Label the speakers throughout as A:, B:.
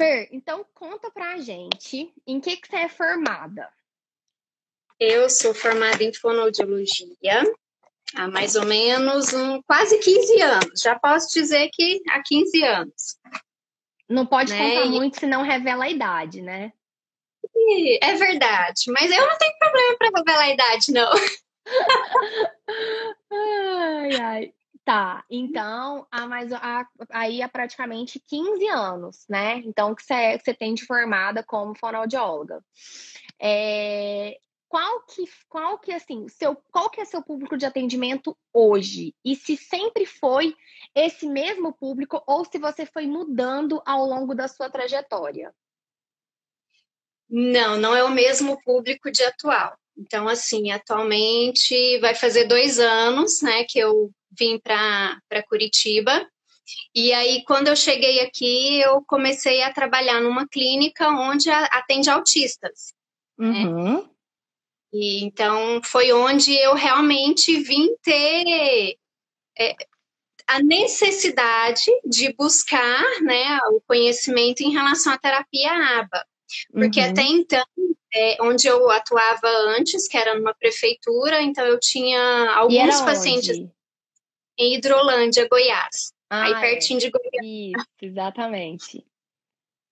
A: Fer, então conta pra gente em que, que você é formada.
B: Eu sou formada em fonoaudiologia há mais ou menos um, quase 15 anos. Já posso dizer que há 15 anos.
A: Não pode né? contar muito, senão revela a idade, né?
B: É verdade, mas eu não tenho problema para revelar a idade, não.
A: ai, ai. Tá, então, há mais, há, aí há praticamente 15 anos, né? Então, que você, você tem de formada como fonoaudióloga. É, qual que, qual que, assim, seu, qual que é seu público de atendimento hoje? E se sempre foi esse mesmo público ou se você foi mudando ao longo da sua trajetória?
B: Não, não é o mesmo público de atual. Então, assim, atualmente vai fazer dois anos, né, que eu vim para Curitiba. E aí, quando eu cheguei aqui, eu comecei a trabalhar numa clínica onde atende autistas. Né? Uhum. Né? E então foi onde eu realmente vim ter é, a necessidade de buscar né, o conhecimento em relação à terapia ABA. Porque uhum. até então, é, onde eu atuava antes, que era numa prefeitura, então eu tinha alguns pacientes onde? Em Hidrolândia, Goiás. Ah, aí pertinho é. de Goiás.
A: Isso, exatamente.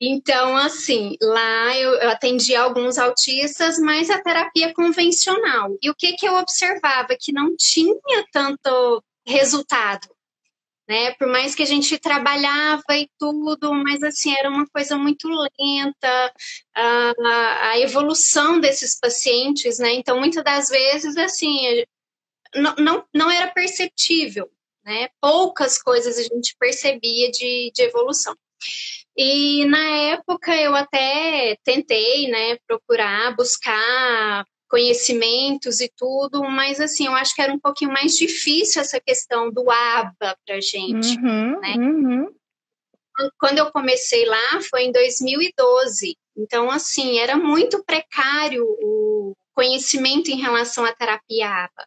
B: Então, assim, lá eu, eu atendi alguns autistas, mas a terapia convencional. E o que, que eu observava? Que não tinha tanto resultado, né? Por mais que a gente trabalhava e tudo, mas assim, era uma coisa muito lenta, a, a evolução desses pacientes, né? Então, muitas das vezes, assim, não, não, não era perceptível, né? Poucas coisas a gente percebia de, de evolução. E na época eu até tentei, né, procurar, buscar conhecimentos e tudo, mas assim, eu acho que era um pouquinho mais difícil essa questão do ABA pra gente, uhum, né? Uhum. Quando eu comecei lá foi em 2012. Então, assim, era muito precário o conhecimento em relação à terapia ABA.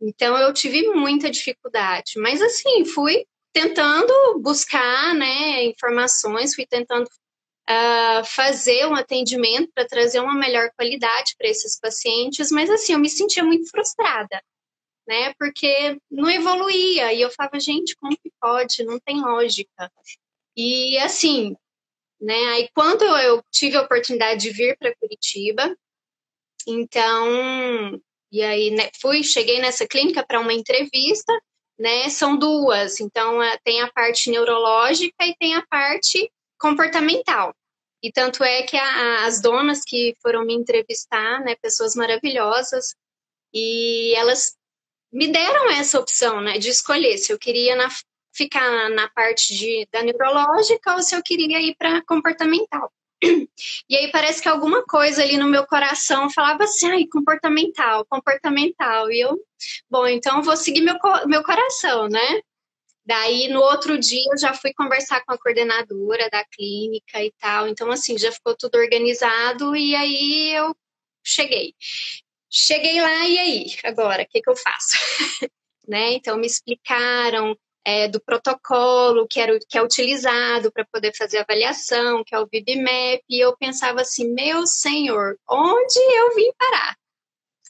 B: Então, eu tive muita dificuldade, mas assim, fui tentando buscar né, informações, fui tentando uh, fazer um atendimento para trazer uma melhor qualidade para esses pacientes, mas assim, eu me sentia muito frustrada, né? Porque não evoluía. E eu falava, gente, como que pode? Não tem lógica. E assim, né? Aí quando eu tive a oportunidade de vir para Curitiba, então, e aí né, fui, cheguei nessa clínica para uma entrevista né? São duas. Então, é, tem a parte neurológica e tem a parte comportamental. E tanto é que a, as donas que foram me entrevistar, né, pessoas maravilhosas, e elas me deram essa opção, né, de escolher se eu queria na, ficar na parte de, da neurológica ou se eu queria ir para comportamental. E aí parece que alguma coisa ali no meu coração falava assim, ai, comportamental, comportamental. E eu, bom, então vou seguir meu, meu coração, né? Daí, no outro dia, eu já fui conversar com a coordenadora da clínica e tal. Então, assim, já ficou tudo organizado e aí eu cheguei. Cheguei lá e aí, agora, o que, que eu faço? né? Então, me explicaram é, do protocolo que, era, que é utilizado para poder fazer avaliação, que é o VibMap, e eu pensava assim, meu senhor, onde eu vim parar?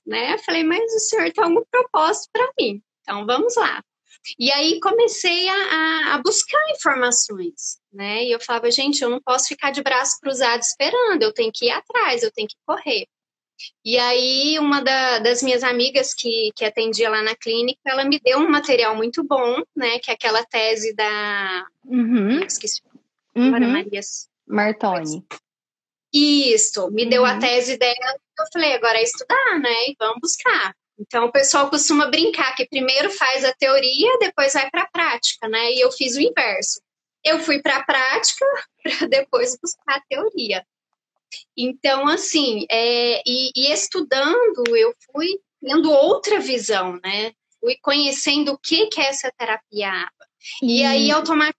B: Né? falei, mas o senhor tem algum propósito para mim, então vamos lá. E aí comecei a, a, buscar informações, né? E eu falava, gente, eu não posso ficar de braço cruzado esperando, eu tenho que ir atrás, eu tenho que correr. E aí, uma da, das minhas amigas que, que atendia lá na clínica, ela me deu um material muito bom, né? Que é aquela tese da. Uhum. Esqueci.
A: Uhum. Maria Martoni.
B: Isso, me deu a uhum. tese dela. Eu falei, agora é estudar, né? E vamos buscar. Então, o pessoal costuma brincar que primeiro faz a teoria, depois vai para a prática, né? E eu fiz o inverso. Eu fui para a prática para depois buscar a teoria. Então, assim, é, e, e, estudando, eu fui tendo outra visão, né? Fui conhecendo o que, que é essa terapia ABA. E, e aí, automaticamente,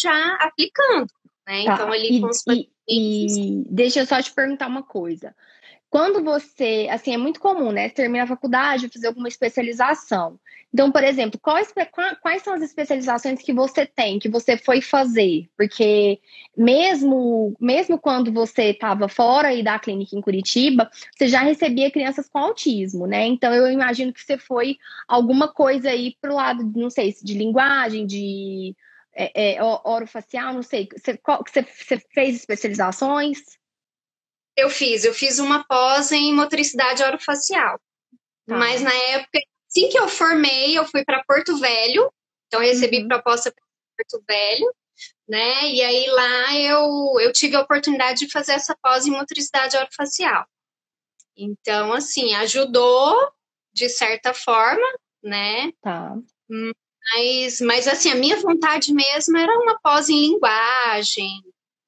B: já aplicando, né?
A: Tá. Então, ali e, com os e, e deixa eu só te perguntar uma coisa. quando você, assim, é muito comum, né? Termina a faculdade, fazer alguma especialização. Então, por exemplo, quais, quais são as especializações que você tem, que você foi fazer? Porque mesmo, mesmo quando você estava fora e da clínica em Curitiba, você já recebia crianças com autismo, né? Então, eu imagino que você foi alguma coisa aí para o lado, não sei, de linguagem, de é, é, orofacial, não sei. Você, qual, você, você fez especializações?
B: Eu fiz, eu fiz uma pós em motricidade orofacial. Tá. Mas na época, assim que eu formei, eu fui para Porto Velho. Então eu recebi uhum. proposta para Porto Velho, né? E aí lá eu, eu tive a oportunidade de fazer essa pós em motricidade orofacial. Então, assim, ajudou de certa forma, né?
A: Tá.
B: Mas, mas assim, a minha vontade mesmo era uma pós em linguagem,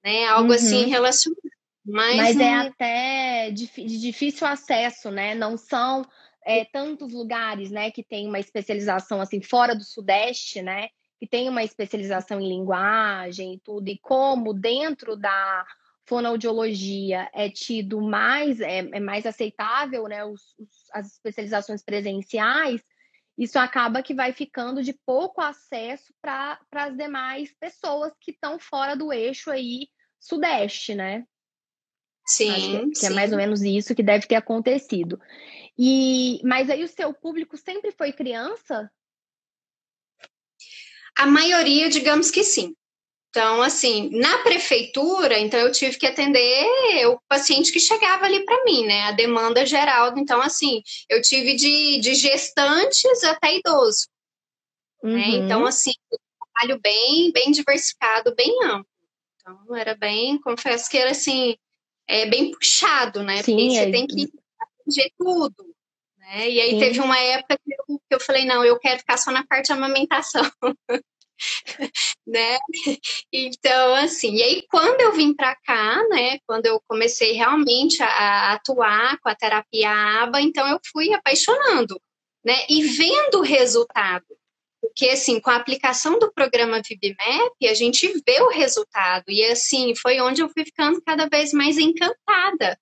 B: né? Algo assim uhum. assim relacionado
A: mas, Mas é até de, de, difícil acesso, né? Não são é, tantos lugares, né, que tem uma especialização assim fora do Sudeste, né? Que tem uma especialização em linguagem e tudo, e como dentro da fonoaudiologia é tido mais, é, é mais aceitável, né? Os, os, as especializações presenciais, isso acaba que vai ficando de pouco acesso para as demais pessoas que estão fora do eixo aí sudeste, né?
B: Sim,
A: que, que é mais ou menos isso que deve ter acontecido. E mas aí o seu público sempre foi criança?
B: A maioria, digamos que sim. Então, assim, na prefeitura, então eu tive que atender o paciente que chegava ali para mim, né? A demanda geral. Então, assim, eu tive de, de gestantes até idoso. Né? Uhum. Né? Então, assim, um trabalho bem, bem diversificado, bem amplo. Então, era bem, confesso que era assim, é bem puxado, né? Sim, Porque você é... tem que atingir tudo. Né? E aí Sim. teve uma época que eu, que eu falei, não, eu quero ficar só na parte de amamentação. né? Então, assim, e aí quando eu vim para cá, né, quando eu comecei realmente a, a, atuar com a terapia ABA, então eu fui apaixonando, né, e vendo o resultado. Porque, assim, com a aplicação do programa VibMap, a gente vê o resultado. E, assim, foi onde eu fui ficando cada vez mais encantada.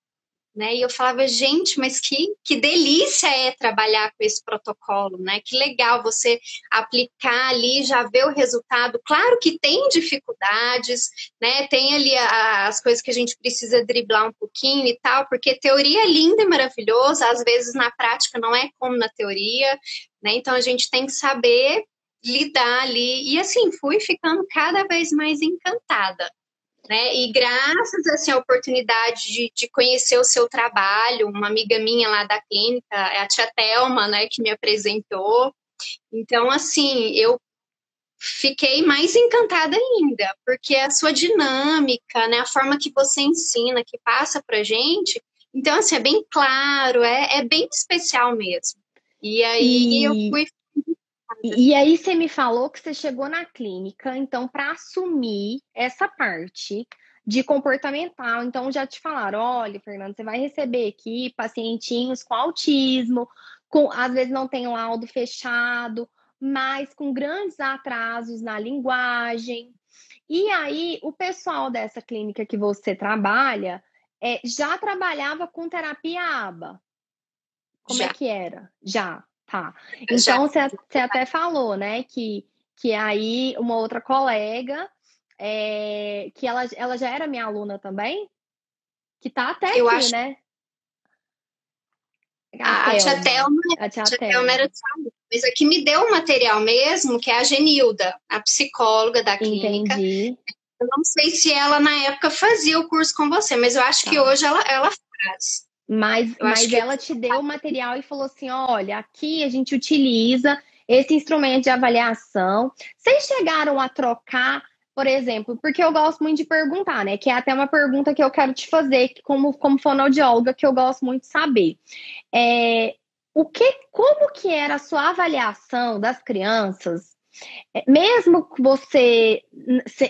B: Né? E eu falava, gente, mas que, que delícia é trabalhar com esse protocolo, né? Que legal você aplicar ali, já ver o resultado. Claro que tem dificuldades, né? Tem ali a, as coisas que a gente precisa driblar um pouquinho e tal, porque teoria é linda e maravilhosa, às vezes na prática não é como na teoria, né? Então a gente tem que saber lidar ali. E assim, fui ficando cada vez mais encantada. Né? E graças assim, à oportunidade de, de, conhecer o seu trabalho, uma amiga minha lá da clínica, é a tia Thelma, né, que me apresentou. Então, assim, eu fiquei mais encantada ainda, porque a sua dinâmica, né, a forma que você ensina, que passa pra gente, então, assim, é bem claro, é, é bem especial mesmo. E aí e... eu fui
A: e, aí você me falou que você chegou na clínica, então, para assumir essa parte de comportamental, então já te falaram, olha, Fernando, você vai receber aqui pacientinhos com autismo, com às vezes não tem laudo fechado, mas com grandes atrasos na linguagem. E aí, o pessoal dessa clínica que você trabalha é, já trabalhava com terapia ABA. Como é já. é que era? Já. Tá. Então, você, você até falou, né, que, que aí uma outra colega, é, que ela, ela já era minha aluna também, que tá até Eu aqui, acho... né?
B: A, a tia Thelma, a tia, tia Thelma era de saúde. Mas a que me deu o material mesmo, que é a Genilda, a psicóloga da clínica.
A: Entendi.
B: Eu não sei se ela, na época, fazia o curso com você, mas eu acho tá. que hoje ela, ela faz.
A: Mas, mas ela te deu o material e falou assim: olha, aqui a gente utiliza esse instrumento de avaliação. Vocês chegaram a trocar, por exemplo, porque eu gosto muito de perguntar, né? Que é até uma pergunta que eu quero te fazer, como, como fonoaudióloga, que eu gosto muito de saber. É, o que, como que era a sua avaliação das crianças é, mesmo você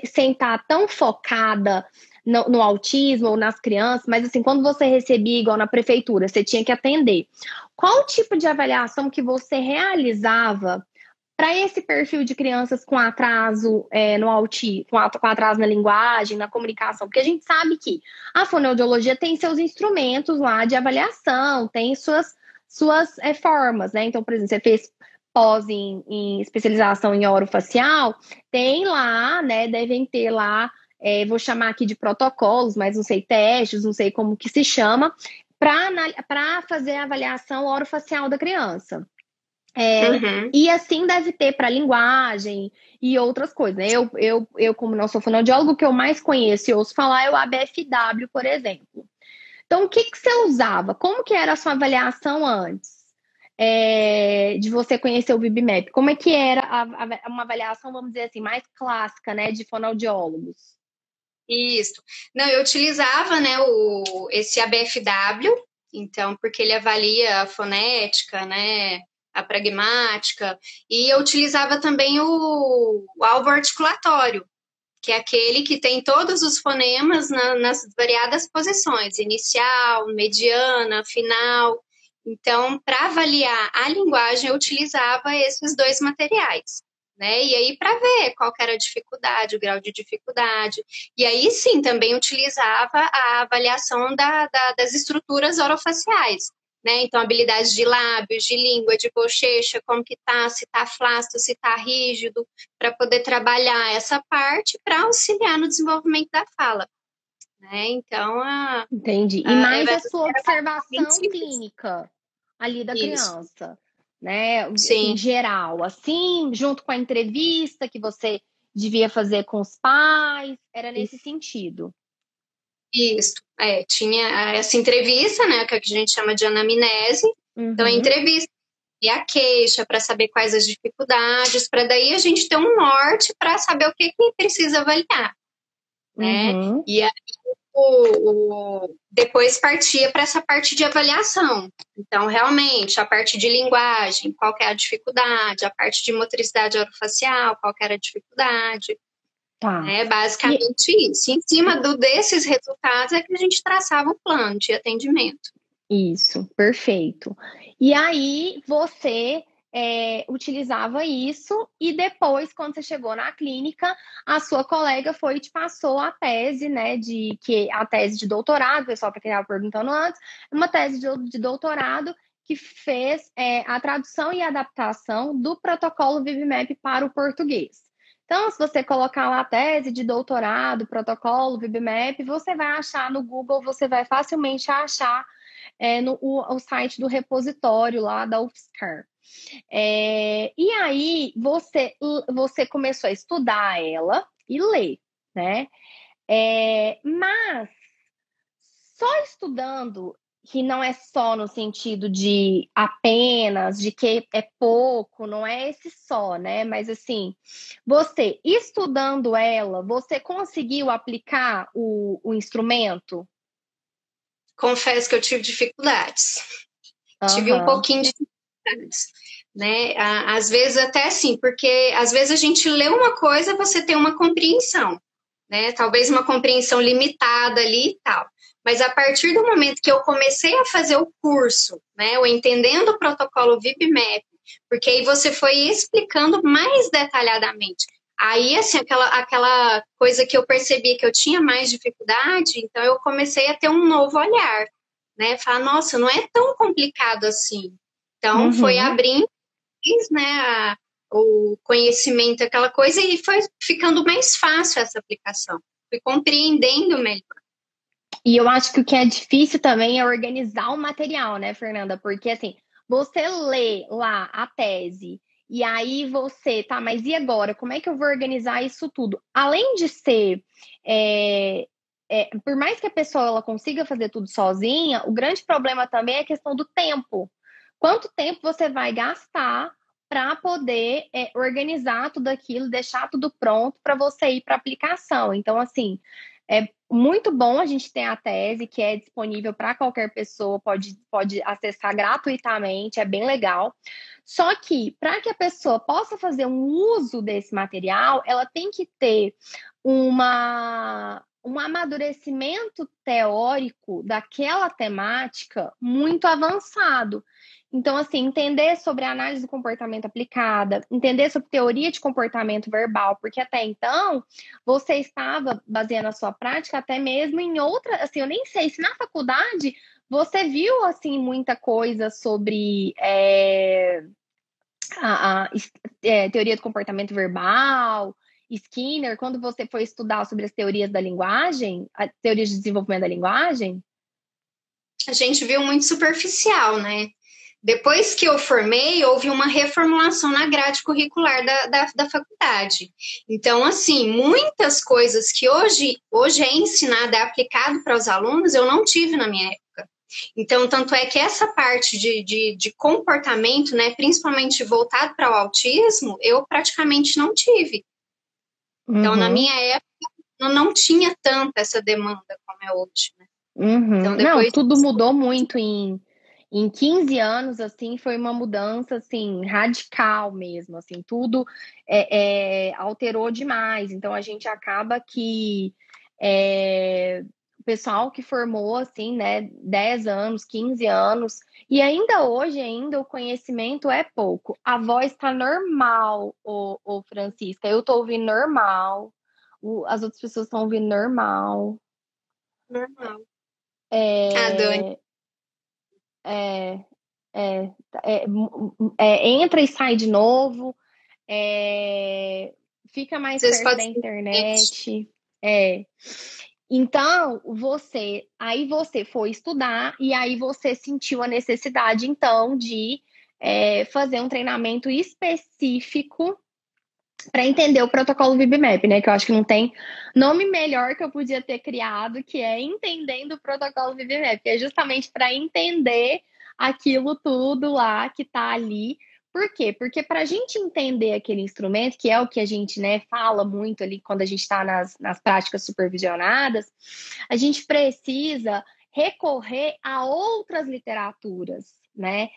A: sem estar tão focada no, no, autismo ou nas crianças, mas assim, quando você recebia igual na prefeitura, você tinha que atender. Qual tipo de avaliação que você realizava para esse perfil de crianças com atraso é, no autismo, com atraso na linguagem, na comunicação, porque a gente sabe que a fonoaudiologia tem seus instrumentos lá de avaliação, tem suas, suas é, formas, né? Então, por exemplo, você fez pós em, em especialização em orofacial, tem lá, né? Devem ter lá, é, vou chamar aqui de protocolos, mas não sei, testes, não sei como que se chama, para fazer a avaliação orofacial da criança. É, uhum. E assim deve ter para linguagem e outras coisas. Né? Eu, eu, eu, como não sou fonoaudiólogo, o que eu mais conheço e ouço falar é o ABFW, por exemplo. Então, o que, que você usava? Como que era a sua avaliação antes é, de você conhecer o VibMap? Como é que era a, a, uma avaliação, vamos dizer assim, mais clássica, né, de fonoaudiólogos?
B: Isso. Não, eu utilizava, né, o, esse ABFW, então, porque ele avalia a fonética, né, a pragmática, e eu utilizava também o, o alvo articulatório, que é aquele que tem todos os fonemas na, nas variadas posições, inicial, mediana, final. Então, para avaliar a linguagem, eu utilizava esses dois materiais. Né? E aí, para ver qual era a dificuldade, o grau de dificuldade. E aí, sim, também utilizava a avaliação da, da, das estruturas orofaciais, né? Então, habilidades de lábios, de língua, de bochecha, como que tá, se tá flácido, se tá rígido, para poder trabalhar essa parte para auxiliar no desenvolvimento da fala. Né? Então, a,
A: Entendi. E a, mais a sua observação clínica ali da Isso. criança, né? Sim. Em geral, assim, junto com a entrevista que você devia fazer com os pais, era nesse Isso. sentido.
B: Isso, é, tinha essa entrevista, né, que a gente chama de anamnese. Uhum. Então, a uhum. entrevista e a queixa para saber quais as dificuldades, para daí a gente ter um norte para saber o que, que precisa avaliar, né? Uhum. E aí, o, o, depois partia para essa parte de avaliação. Então, realmente, a parte de linguagem, qual é a dificuldade, a parte de motricidade orofacial, qual era a dificuldade, Tá. É basicamente e... isso. Em cima do, desses resultados é que a gente traçava o plano de atendimento.
A: Isso, perfeito. E aí você é, utilizava isso e depois, quando você chegou na clínica, a sua colega foi e te passou a tese, né, de que a tese de doutorado, pessoal, para quem estava perguntando antes, uma tese de, de doutorado que fez é, a tradução e adaptação do protocolo VivMap para o português. Então, se você colocar lá tese de doutorado, protocolo, VibMap, você vai achar no Google, você vai facilmente achar é, no o, o, site do repositório lá da UFSCar. É, e aí, você, você começou a estudar ela e ler, né? É, mas só estudando que não é só no sentido de apenas, de que é pouco, não é esse só, né? Mas assim, você estudando ela, você conseguiu aplicar o, o instrumento?
B: Confesso que eu tive dificuldades. Uhum. Tive um pouquinho de dificuldades. Né? Às vezes até assim, porque às vezes a gente lê uma coisa, você tem uma compreensão, né? Talvez uma compreensão limitada ali e tal. Mas a partir do momento que eu comecei a fazer o curso, né, o Entendendo o Protocolo VibMap, porque aí você foi explicando mais detalhadamente. Aí, assim, aquela, aquela coisa que eu percebi que eu tinha mais dificuldade, então eu comecei a ter um novo olhar, né? Falar, nossa, não é tão complicado assim. Então, uhum. foi abrindo, né, a, o conhecimento, aquela coisa, e foi ficando mais fácil essa aplicação. Fui compreendendo melhor.
A: E eu acho que o que é difícil também é organizar o material, né, Fernanda? Porque assim, você lê lá a tese e aí você, tá, mas e agora? Como é que eu vou organizar isso tudo? Além de ser. É, é, por mais que a pessoa ela consiga fazer tudo sozinha, o grande problema também é a questão do tempo. Quanto tempo você vai gastar para poder é, organizar tudo aquilo, deixar tudo pronto para você ir para aplicação? Então, assim, é muito bom a gente ter a tese que é disponível para qualquer pessoa, pode, pode acessar gratuitamente, é bem legal. Só que, para que a pessoa possa fazer um uso desse material, ela tem que ter uma, um amadurecimento teórico daquela temática muito avançado. Então, assim, entender sobre análise do comportamento aplicada, entender sobre teoria de comportamento verbal, porque até então você estava baseando a sua prática até mesmo em outra, assim, eu nem sei se na faculdade você viu, assim, muita coisa sobre é, a, a é, teoria do comportamento verbal, Skinner, quando você foi estudar sobre as teorias da linguagem, as teorias de desenvolvimento da linguagem?
B: A gente viu muito superficial, né? Depois que eu formei, houve uma reformulação na grade curricular da, da, da, faculdade. Então, assim, muitas coisas que hoje, hoje é ensinada, é aplicado para os alunos, eu não tive na minha época. Então, tanto é que essa parte de, de, de comportamento, né, principalmente voltado para o autismo, eu praticamente não tive. Então, uhum. na minha época, não, não tinha tanta essa demanda como é hoje, né?
A: Uhum. Então, depois... Não, tudo mudou muito em, em 15 anos, assim, foi uma mudança, assim, radical mesmo, assim, tudo é, é, alterou demais. Então, a gente acaba que é, o pessoal que formou, assim, né, 10 anos, 15 anos, e ainda hoje, ainda o conhecimento é pouco. A voz está normal, o, o Francisca. Eu estou ouvindo normal. O, as outras pessoas estão ouvindo normal.
B: Normal.
A: É,
B: ah, Dani.
A: É, é, é, é, entra e sai de novo. É, fica mais Vocês perto da internet. É. Então, você, aí você foi estudar e aí você sentiu a necessidade, então, de é, fazer um treinamento específico para entender o protocolo VibMap, né? Que eu acho que não tem nome melhor que eu podia ter criado, que é entendendo o protocolo VibMap, que é justamente para entender aquilo tudo lá que está ali por quê? Porque para a gente entender aquele instrumento, que é o que a gente né, fala muito ali quando a gente está nas, nas práticas supervisionadas, a gente precisa recorrer a outras literaturas, né?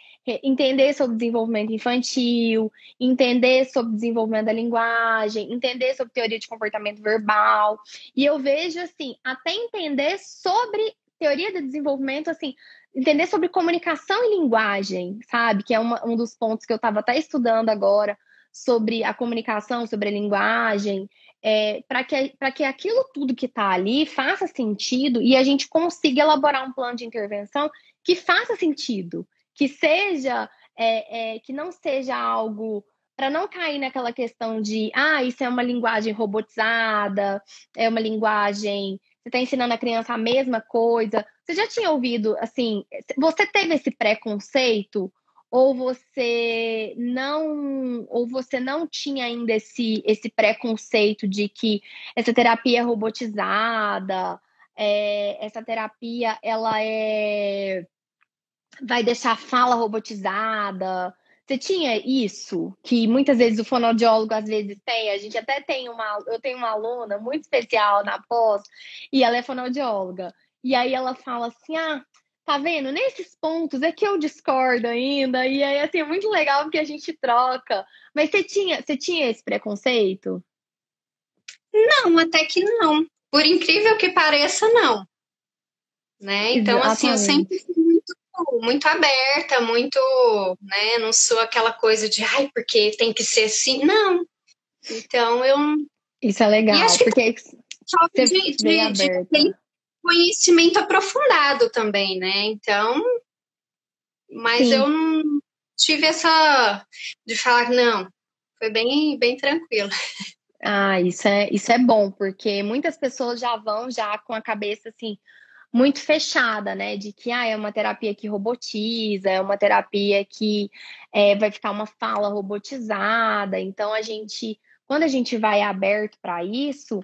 A: Entender sobre desenvolvimento infantil, entender sobre desenvolvimento da linguagem, entender sobre teoria de comportamento verbal. E eu vejo assim, até entender sobre teoria de desenvolvimento, assim, entender sobre comunicação e linguagem, sabe? Que é uma, um dos pontos que eu estava até estudando agora sobre a comunicação, sobre a linguagem, é, para que, que aquilo tudo que está ali faça sentido e a gente consiga elaborar um plano de intervenção que faça sentido, que seja, é, é, que não seja algo para não cair naquela questão de, ah, isso é uma linguagem robotizada, é uma linguagem você está ensinando a criança a mesma coisa. Você já tinha ouvido, assim, você teve esse preconceito ou você não ou você não tinha ainda esse, esse preconceito de que essa terapia é robotizada, é, essa terapia ela é vai deixar a fala robotizada, você tinha isso, que muitas vezes o fonoaudiólogo às vezes tem, a gente até tem uma, eu tenho uma aluna muito especial na pós, e ela é fonoaudióloga. E aí ela fala assim: "Ah, tá vendo? Nesses pontos é que eu discordo ainda". E aí assim, é muito legal porque a gente troca. Mas você tinha, você tinha esse preconceito?
B: Não, até que não. Por incrível que pareça, não. Né? Então, Exatamente. assim, eu sempre fui muito aberta, muito, né? Não sou aquela coisa de, ai, porque tem que ser assim. Não. Então eu.
A: Isso é legal, e acho porque
B: que falta de, de, de, de conhecimento aprofundado também, né? Então, mas Sim. eu não tive essa de falar não. Foi bem, bem tranquilo.
A: Ah, isso é, isso é bom, porque muitas pessoas já vão já com a cabeça assim, muito fechada, né? De que ah, é uma terapia que robotiza, é uma terapia que é, vai ficar uma fala robotizada. Então a gente, quando a gente vai aberto para isso,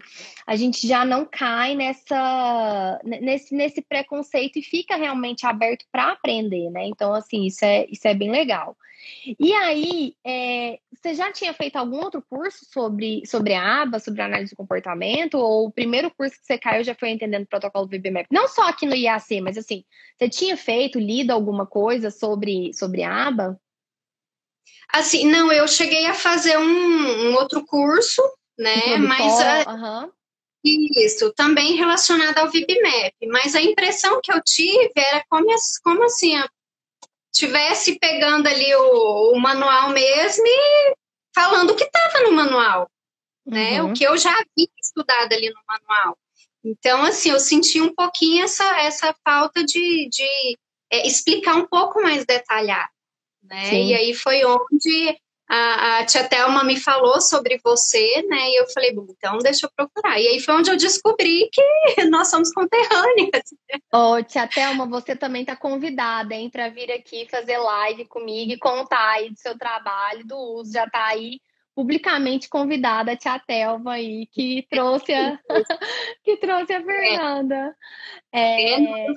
A: a gente já não cai nessa nesse, nesse preconceito e fica realmente aberto para aprender, né? Então, assim, isso é, isso é bem legal. E aí, é, você já tinha feito algum outro curso sobre, sobre a aba, sobre análise de comportamento? Ou o primeiro curso que você caiu já foi entendendo o protocolo VBMAP? Não só aqui no IAC, mas assim, você tinha feito, lido alguma coisa sobre, sobre a aba?
B: Assim, não, eu cheguei a fazer um, um outro curso, né? Mas. Uhum. Isso, também relacionado ao VibMap, mas a impressão que eu tive era como, como assim, tivesse pegando ali o, o manual mesmo e falando o que estava no manual, né? Uhum. O que eu já havia estudado ali no manual. Então, assim, eu senti um pouquinho essa, essa falta de, de é, explicar um pouco mais detalhado, né? Sim. E aí foi onde a, a tia Thelma me falou sobre você, né? E eu falei, bom, então deixa eu procurar. E aí foi onde eu descobri que nós somos conterrâneas.
A: Ô, oh, tia Thelma, você também está convidada, hein, para vir aqui fazer live comigo e contar aí do seu trabalho, do uso, já está aí publicamente convidada a tia Thelma aí, que trouxe a, que trouxe a Fernanda.
B: É. É...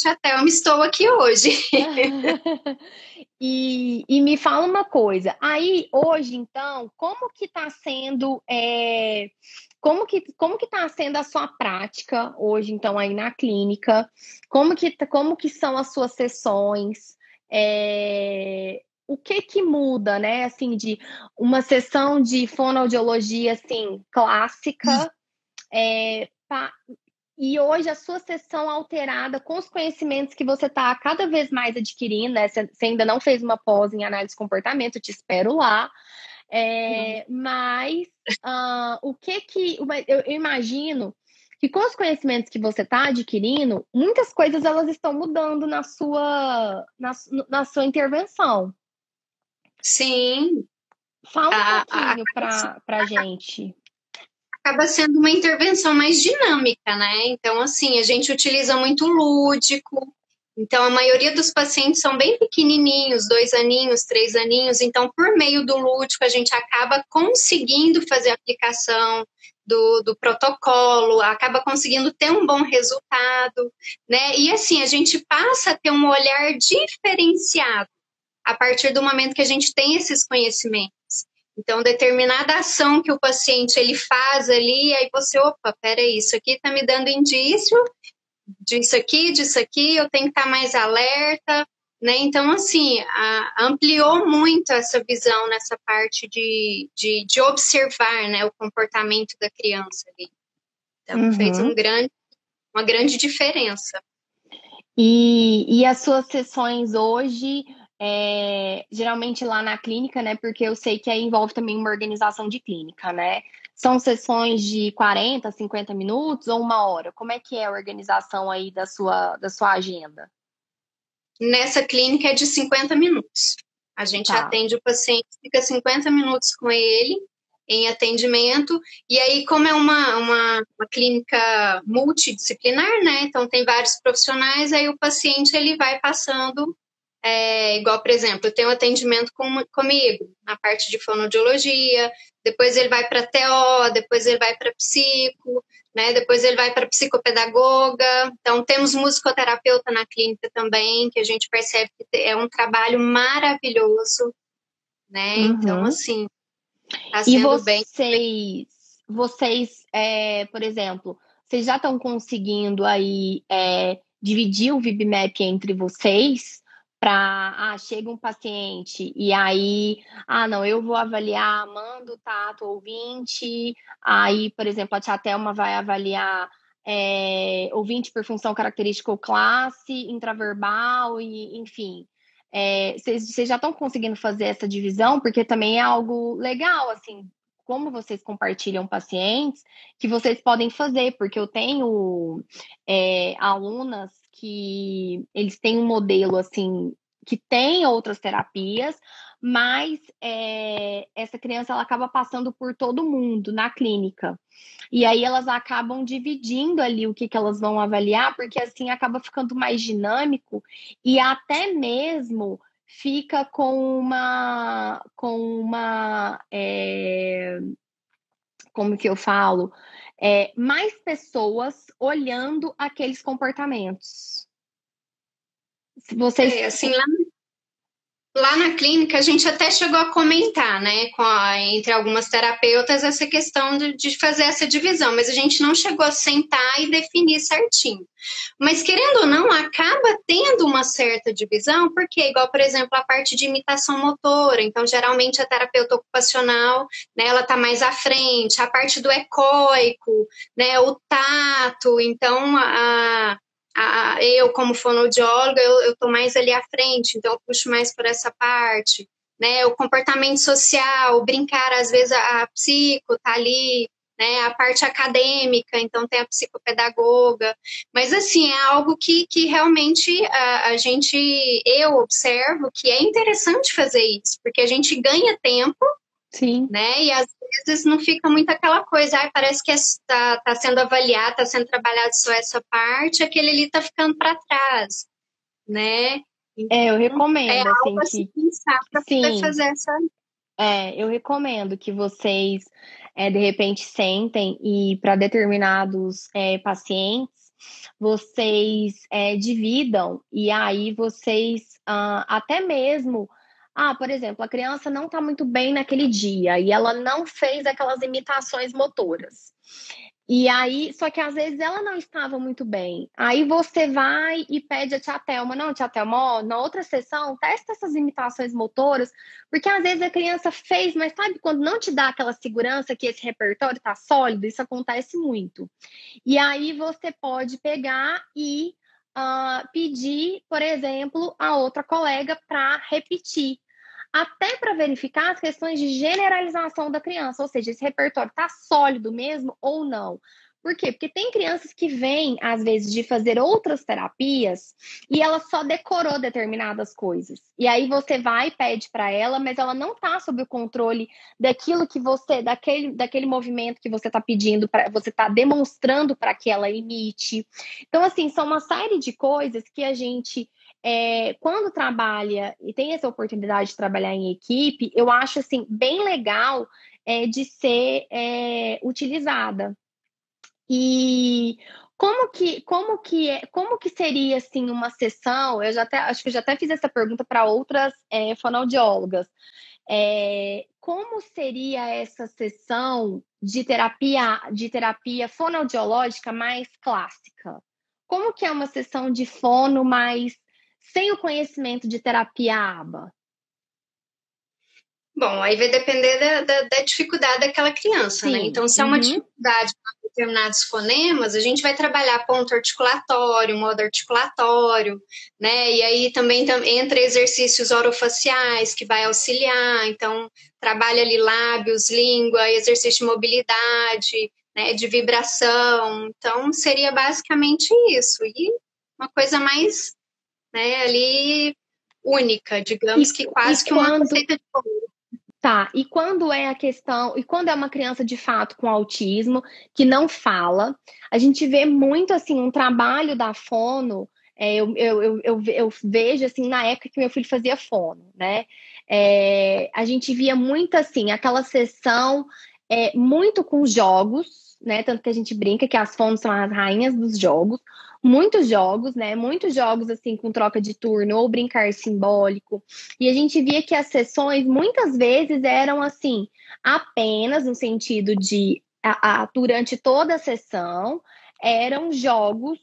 B: Tia Thelma, estou aqui hoje.
A: e, e me fala uma coisa, aí hoje, então, como que está sendo, é, como que como que está sendo a sua prática hoje, então, aí na clínica? Como que, como que são as suas sessões? É, o que que muda, né? Assim, de uma sessão de fonoaudiologia, assim, clássica, é, pa, e hoje a sua sessão alterada com os conhecimentos que você está cada vez mais adquirindo, né? Você ainda não fez uma pós em análise de comportamento, eu te espero lá. É, mas uh, o que que. Eu, imagino que com os conhecimentos que você está adquirindo, muitas coisas elas estão mudando na sua, na, na sua intervenção.
B: Sim.
A: Fala um pouquinho para a gente
B: acaba sendo uma intervenção mais dinâmica, né? Então, assim, a gente utiliza muito lúdico. Então, a maioria dos pacientes são bem pequenininhos, dois aninhos, três aninhos. Então, por meio do lúdico, a gente acaba conseguindo fazer a aplicação do, do protocolo, acaba conseguindo ter um bom resultado, né? E assim, a gente passa a ter um olhar diferenciado a partir do momento que a gente tem esses conhecimentos. Então, determinada ação que o paciente ele faz ali, aí você, opa, peraí, isso aqui está me dando indício disso aqui, disso aqui, eu tenho que estar tá mais alerta, né? Então, assim, a, ampliou muito essa visão nessa parte de, de, de, observar, né, o comportamento da criança ali. Então, uhum. fez um grande, uma grande diferença.
A: E, e as suas sessões hoje, é, geralmente lá na clínica, né? Porque eu sei que aí envolve também uma organização de clínica, né? São sessões de 40, 50 minutos ou uma hora? Como é que é a organização aí da sua, da sua agenda?
B: Nessa clínica é de 50 minutos. A gente tá. atende o paciente, fica 50 minutos com ele em atendimento. E aí, como é uma, uma, uma, clínica multidisciplinar, né? Então tem vários profissionais, aí o paciente ele vai passando é, igual, por exemplo, eu tenho um atendimento com, comigo na parte de fonoaudiologia, depois ele vai para TO, depois ele vai para psico, né? Depois ele vai para psicopedagoga. Então temos musicoterapeuta na clínica também, que a gente percebe que é um trabalho maravilhoso, né? Então, uhum. Então assim,
A: tá sendo e vocês, bem. Vocês, é, por exemplo, vocês já estão conseguindo aí é, dividir o VibMap entre vocês? Para ah, chega um paciente e aí, ah, não, eu vou avaliar, mando o tato ouvinte, aí, por exemplo, a tia Thelma vai avaliar é, ouvinte por função característica ou classe, intraverbal, e enfim. Vocês é, já estão conseguindo fazer essa divisão, porque também é algo legal, assim, como vocês compartilham pacientes, que vocês podem fazer, porque eu tenho é, alunas que eles têm um modelo assim que tem outras terapias, mas é, essa criança ela acaba passando por todo mundo na clínica. E aí elas acabam dividindo ali o que, que elas vão avaliar, porque assim acaba ficando mais dinâmico e até mesmo fica com uma com uma é, como que eu falo é, mais pessoas olhando aqueles comportamentos.
B: Se vocês. É, assim, lá, Lá na clínica, a gente até chegou a comentar, né, a, entre algumas terapeutas, essa questão de, de, fazer essa divisão, mas a gente não chegou a sentar e definir certinho. Mas, querendo ou não, acaba tendo uma certa divisão, porque, igual, por exemplo, a parte de imitação motora, então, geralmente, a terapeuta ocupacional, né, ela está mais à frente, a parte do ecoico, né, o tato, então, a a, eu, como fonoaudióloga, eu estou mais ali à frente, então eu puxo mais por essa parte. Né, o comportamento social, brincar, às vezes a, a psico tá ali, né, a parte acadêmica, então tem a psicopedagoga, mas assim, é algo que, que realmente a, a gente, eu observo que é interessante fazer isso, porque a gente ganha tempo,
A: Sim.
B: né, e às vezes não fica muito aquela coisa, ah, parece que está tá sendo avaliado, está sendo trabalhado só essa parte, aquele ali está ficando para trás, né?
A: Então, é, eu recomendo, é assim,
B: que... pensar para poder fazer essa...
A: É, eu recomendo que vocês, é, de repente, sentem e para determinados é, pacientes, vocês é, dividam e aí vocês ah, até mesmo ah, por exemplo, a criança não está muito bem naquele dia e ela não fez aquelas imitações motoras. E aí, só que às vezes ela não estava muito bem. Aí você vai e pede a tia Thelma, não, tia Thelma, ó, na outra sessão, testa essas imitações motoras, porque às vezes a criança fez, mas sabe quando não te dá aquela segurança que esse repertório está sólido? Isso acontece muito. E aí você pode pegar e uh, pedir, por exemplo, a outra colega para repetir. Até para verificar as questões de generalização da criança, ou seja, esse repertório está sólido mesmo ou não. Por quê? Porque tem crianças que vêm, às vezes, de fazer outras terapias e ela só decorou determinadas coisas. E aí você vai e pede para ela, mas ela não está sob o controle daquilo que você, daquele, daquele movimento que você está pedindo, para você está demonstrando para que ela imite. Então, assim, são uma série de coisas que a gente. É, quando trabalha e tem essa oportunidade de trabalhar em equipe, eu acho assim bem legal é, de ser é, utilizada. E como que, como que, é, como que seria assim uma sessão? Eu já até acho que eu já até fiz essa pergunta para outras é, fonoaudiólogas. É, como seria essa sessão de terapia de terapia fonoaudiológica mais clássica? Como que é uma sessão de fono mais sem o conhecimento de terapia ABA?
B: Bom, aí vai depender da, da, da dificuldade daquela criança, né? Sim. né? Então, se é uma uhum. dificuldade com determinados fonemas, a gente vai trabalhar ponto articulatório, modo articulatório, né? E aí também entra exercícios orofaciais que vai auxiliar, então trabalha ali lábios, língua, exercício de mobilidade, né? De vibração. Então, seria basicamente isso. E uma coisa mais, né, ali única, digamos e, que quase que uma receita de bolo.
A: Tá, e quando é a questão, e quando é uma criança de fato com autismo, que não fala, a gente vê muito assim um trabalho da fono. É, eu, eu, eu, eu, eu vejo assim na época que meu filho fazia fono, né? É, a gente via muito assim, aquela sessão é, muito com jogos, né? Tanto que a gente brinca que as fonos são as rainhas dos jogos, muitos jogos, né? Muitos jogos assim com troca de turno ou brincar simbólico. E a gente via que as sessões muitas vezes eram assim, apenas no sentido de a, a, durante toda a sessão eram jogos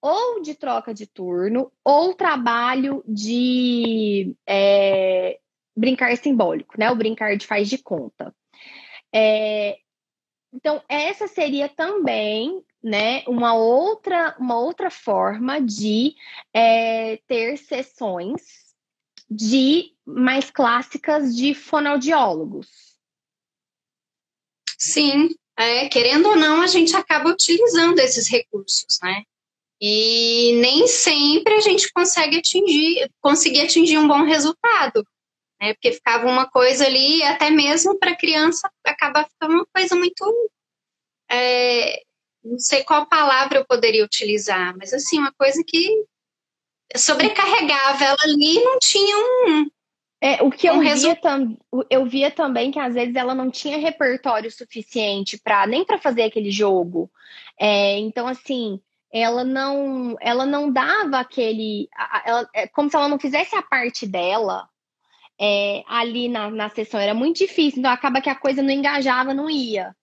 A: ou de troca de turno ou trabalho de é, brincar simbólico, né? O brincar de faz de conta. É, então, essa seria também né, uma outra, uma outra forma de é, ter sessões de mais clássicas de fonoaudiólogos.
B: Sim, é, querendo ou não, a gente acaba utilizando esses recursos, né? E nem sempre a gente consegue atingir, conseguir atingir um bom resultado, né? Porque ficava uma coisa ali, até mesmo para criança, acaba ficando uma coisa muito é, não sei qual palavra eu poderia utilizar, mas assim, uma coisa que sobrecarregava ela ali não tinha um.
A: É, o que um eu, via tam, eu via também que às vezes ela não tinha repertório suficiente para nem para fazer aquele jogo. É, então, assim, ela não ela não dava aquele. Ela, é como se ela não fizesse a parte dela é, ali na, na sessão. Era muito difícil, então acaba que a coisa não engajava, não ia.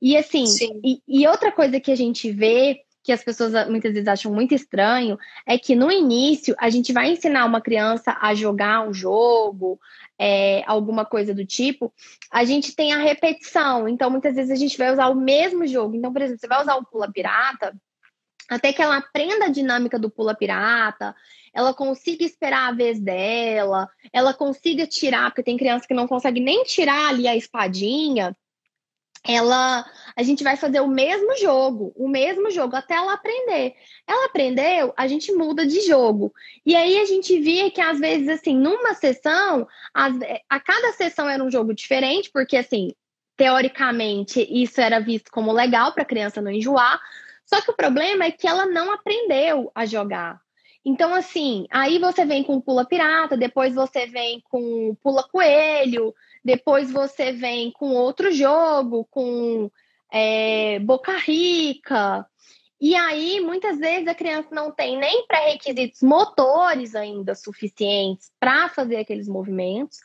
A: E assim, e, e, outra coisa que a gente vê, que as pessoas muitas vezes acham muito estranho, é que no início a gente vai ensinar uma criança a jogar um jogo, é, alguma coisa do tipo, a gente tem a repetição. Então, muitas vezes a gente vai usar o mesmo jogo. Então, por exemplo, você vai usar o pula pirata, até que ela aprenda a dinâmica do pula pirata, ela consiga esperar a vez dela, ela consiga tirar, porque tem criança que não consegue nem tirar ali a espadinha ela a gente vai fazer o mesmo jogo, o mesmo jogo até ela aprender. Ela aprendeu, a gente muda de jogo. E aí a gente via que às vezes assim, numa sessão, a, a cada sessão era um jogo diferente, porque assim, teoricamente isso era visto como legal para a criança não enjoar. Só que o problema é que ela não aprendeu a jogar. Então, assim, aí você vem com pula pirata, depois você vem com pula coelho, depois você vem com outro jogo, com é, Boca Rica. E aí, muitas vezes, a criança não tem nem pré-requisitos motores ainda suficientes para fazer aqueles movimentos,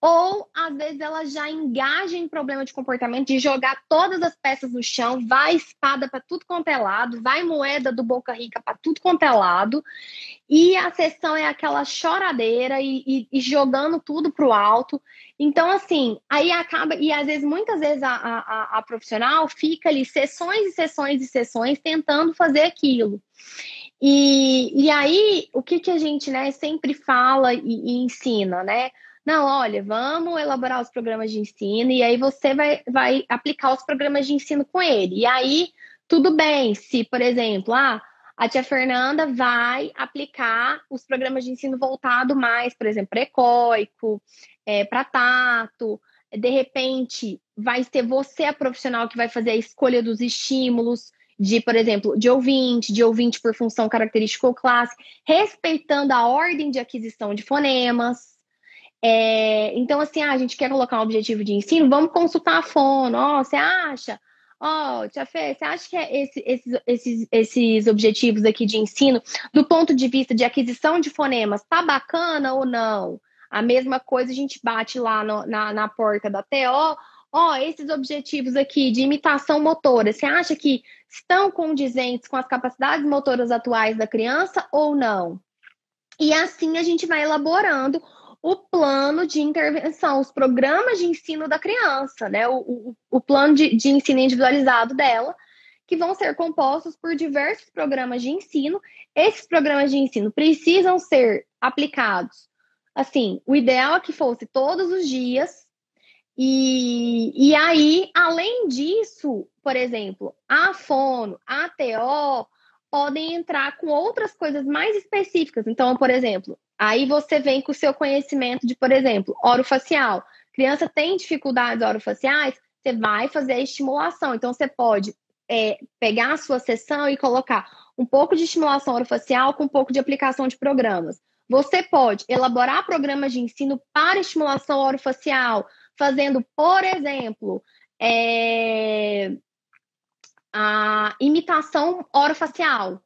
A: ou às vezes ela já engaja em problema de comportamento de jogar todas as peças no chão, vai espada para tudo quanto é lado, vai moeda do Boca Rica para tudo quanto é lado, e a sessão é aquela choradeira e, e, e jogando tudo para o alto. Então, assim, aí acaba, e às vezes, muitas vezes, a, a, a profissional fica ali sessões e sessões e sessões tentando fazer aquilo. E, e aí, o que, que a gente né, sempre fala e, e ensina, né? Não, olha, vamos elaborar os programas de ensino e aí você vai, vai aplicar os programas de ensino com ele. E aí, tudo bem, se, por exemplo, ah, a tia Fernanda vai aplicar os programas de ensino voltado mais, por exemplo, precoico, é, para tato. De repente, vai ser você a profissional que vai fazer a escolha dos estímulos de, por exemplo, de ouvinte, de ouvinte por função característica ou classe, respeitando a ordem de aquisição de fonemas. É, então, assim, ah, a gente quer colocar um objetivo de ensino, vamos consultar a fono. Ó, oh, você acha? Ó, oh, Tia Fê, você acha que é esse, esses, esses, esses objetivos aqui de ensino, do ponto de vista de aquisição de fonemas, tá bacana ou não? A mesma coisa a gente bate lá no, na, na porta da TO. Ó, oh, esses objetivos aqui de imitação motora, você acha que estão condizentes com as capacidades motoras atuais da criança ou não? E assim a gente vai elaborando o plano de intervenção, os programas de ensino da criança, né? O, o, o plano de, de ensino individualizado dela, que vão ser compostos por diversos programas de ensino. Esses programas de ensino precisam ser aplicados. Assim, o ideal é que fosse todos os dias. E, e aí, além disso, por exemplo, a fono, a TO, podem entrar com outras coisas mais específicas. Então, por exemplo, Aí você vem com o seu conhecimento de, por exemplo, orofacial. Criança tem dificuldades orofaciais, você vai fazer a estimulação. Então, você pode é, pegar a sua sessão e colocar um pouco de estimulação orofacial com um pouco de aplicação de programas. Você pode elaborar programas de ensino para estimulação orofacial, fazendo, por exemplo, é, a imitação orofacial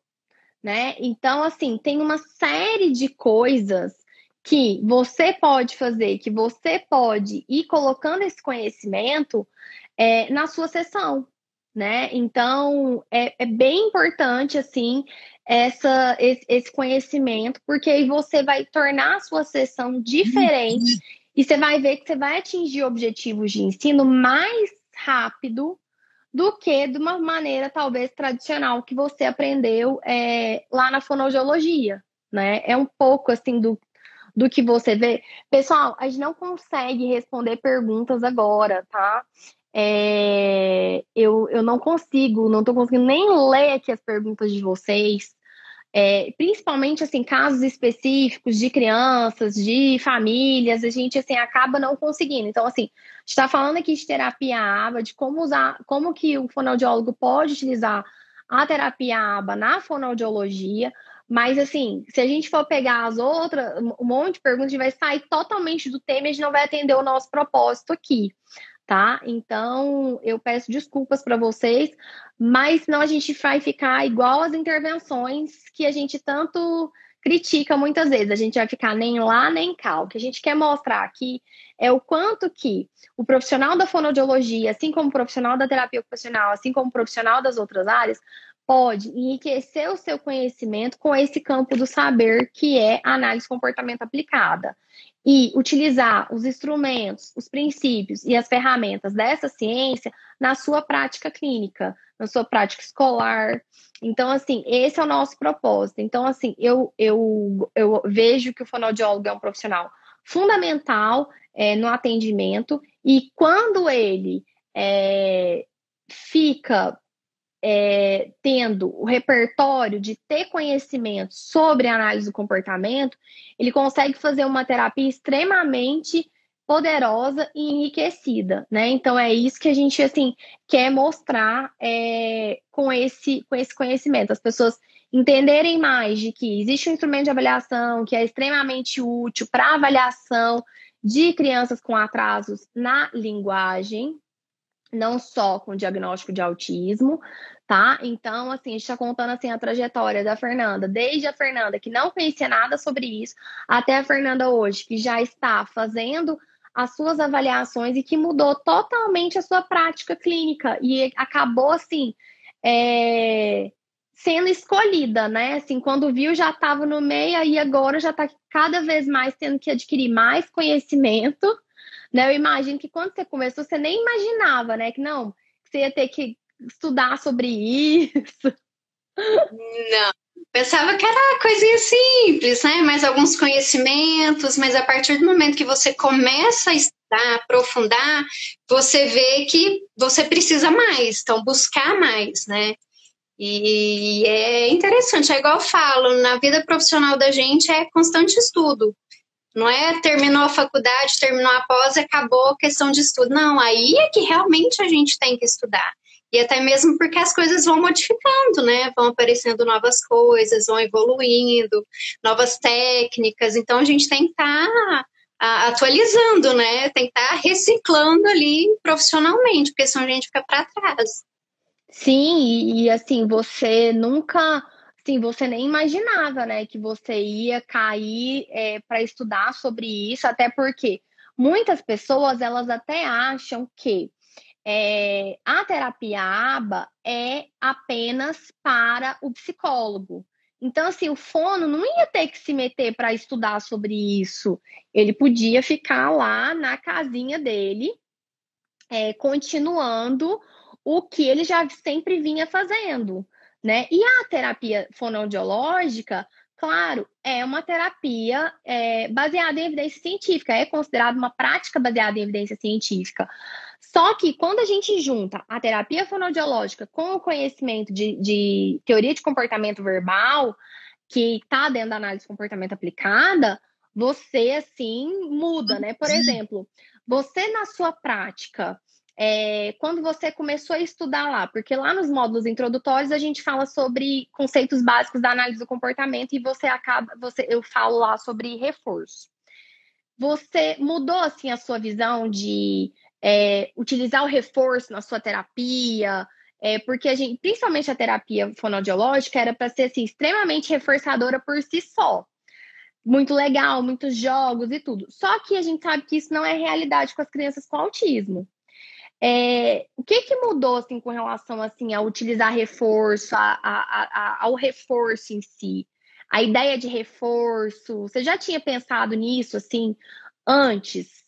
A: né? Então, assim, tem uma série de coisas que você pode fazer, que você pode ir colocando esse conhecimento é, na sua sessão, né? Então, é, é bem importante, assim, essa, esse, esse, conhecimento, porque aí você vai tornar a sua sessão diferente e você vai ver que você vai atingir objetivos de ensino mais rápido do que de uma maneira talvez tradicional que você aprendeu é, lá na fonoaudiologia, né? É um pouco assim do, do que você vê. Pessoal, a gente não consegue responder perguntas agora, tá? É, eu, eu não consigo, não estou conseguindo nem ler aqui as perguntas de vocês é, principalmente assim casos específicos de crianças, de famílias, a gente assim acaba não conseguindo. Então assim, está falando aqui de terapia aba, de como usar, como que o fonoaudiólogo pode utilizar a terapia aba na fonoaudiologia, mas assim, se a gente for pegar as outras, um monte de perguntas, a gente vai sair totalmente do tema e a gente não vai atender o nosso propósito aqui tá? Então, eu peço desculpas para vocês, mas senão a gente vai ficar igual as intervenções que a gente tanto critica muitas vezes. A gente vai ficar nem lá nem cá. O que a gente quer mostrar aqui é o quanto que o profissional da fonoaudiologia, assim como o profissional da terapia ocupacional, assim como o profissional das outras áreas, pode enriquecer o seu conhecimento com esse campo do saber que é a análise comportamento aplicada. E utilizar os instrumentos, os princípios e as ferramentas dessa ciência na sua prática clínica, na sua prática escolar. Então, assim, esse é o nosso propósito. Então, assim, eu, eu, eu vejo que o fonoaudiólogo é um profissional fundamental é, no atendimento e quando ele é, fica é, tendo o repertório de ter conhecimento sobre análise do comportamento, ele consegue fazer uma terapia extremamente poderosa e enriquecida, né? Então é isso que a gente assim quer mostrar é, com esse com esse conhecimento, as pessoas entenderem mais de que existe um instrumento de avaliação que é extremamente útil para avaliação de crianças com atrasos na linguagem, não só com diagnóstico de autismo, tá? Então, assim, a gente está contando assim a trajetória da Fernanda, desde a Fernanda que não conhecia nada sobre isso, até a Fernanda hoje, que já está fazendo as suas avaliações e que mudou totalmente a sua prática clínica e acabou assim é, sendo escolhida, né? Assim, quando viu já estava no meio e agora já está cada vez mais tendo que adquirir mais conhecimento né? Eu imagino que quando você começou, você nem imaginava, né? Que não, que você ia ter que estudar sobre isso.
B: Não. Pensava que era coisinha simples, né? Mais alguns conhecimentos, mas a partir do momento que você começa a estudar, aprofundar, você vê que você precisa mais, então buscar mais, né? E é interessante, é igual eu falo, na vida profissional da gente é constante estudo. Não é terminou a faculdade, terminou a pós e acabou a questão de estudo. Não, aí é que realmente a gente tem que estudar. E até mesmo porque as coisas vão modificando, né? Vão aparecendo novas coisas, vão evoluindo, novas técnicas. Então a gente tem que estar tá atualizando, né? Tem que estar tá reciclando ali profissionalmente, porque senão a gente fica para trás.
A: Sim, e, e assim, você nunca Sim, você nem imaginava, né, que você ia cair é, para estudar sobre isso, até porque muitas pessoas elas até acham que é, a terapia ABA é apenas para o psicólogo. Então, assim, o fono não ia ter que se meter para estudar sobre isso. Ele podia ficar lá na casinha dele, é, continuando o que ele já sempre vinha fazendo né? E a terapia fonoaudiológica, claro, é uma terapia é, baseada em evidência científica, é considerada uma prática baseada em evidência científica. Só que quando a gente junta a terapia fonoaudiológica com o conhecimento de, de teoria de comportamento verbal, que está dentro da análise de comportamento aplicada, você assim muda, né? Por exemplo, você na sua prática é, quando você começou a estudar lá, porque lá nos módulos introdutórios a gente fala sobre conceitos básicos da análise do comportamento e você acaba, você, eu falo lá sobre reforço. Você mudou assim a sua visão de é, utilizar o reforço na sua terapia, é, porque a gente, principalmente a terapia fonoaudiológica, era para ser assim, extremamente reforçadora por si só. Muito legal, muitos jogos e tudo. Só que a gente sabe que isso não é realidade com as crianças com autismo. É, o que, que mudou assim com relação assim a utilizar reforço, a, a, a, ao reforço em si? A ideia de reforço, você já tinha pensado nisso assim antes?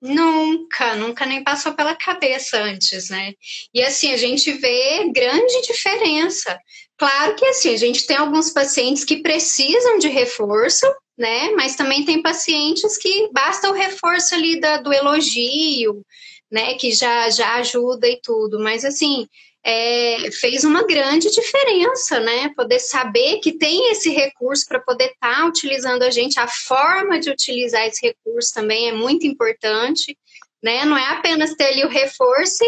B: Nunca, nunca nem passou pela cabeça antes, né? E assim, a gente vê grande diferença. Claro que assim, a gente tem alguns pacientes que precisam de reforço, né? Mas também tem pacientes que basta o reforço ali da, do elogio, né, que já, já ajuda e tudo, mas assim, é, fez uma grande diferença, né? Poder saber que tem esse recurso para poder estar tá utilizando a gente, a forma de utilizar esse recurso também é muito importante, né? Não é apenas ter ali o reforço,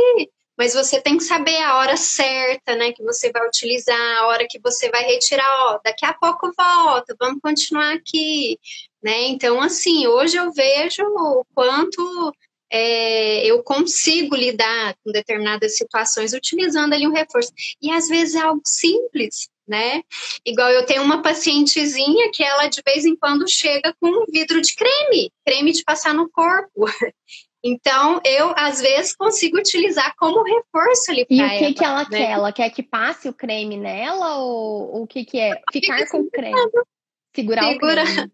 B: mas você tem que saber a hora certa, né? Que você vai utilizar, a hora que você vai retirar, ó, daqui a pouco volta, vamos continuar aqui, né? Então, assim, hoje eu vejo o quanto é, eu consigo lidar com determinadas situações utilizando ali um reforço. E às vezes é algo simples, né? Igual eu tenho uma pacientezinha que ela de vez em quando chega com um vidro de creme, creme de passar no corpo. Então, eu, às vezes, consigo utilizar como reforço ali
A: para ela. E o que, ela, que ela né? quer? Ela quer que passe o creme nela ou o que, que é? Ficar com o creme? Segurar Segura... o creme?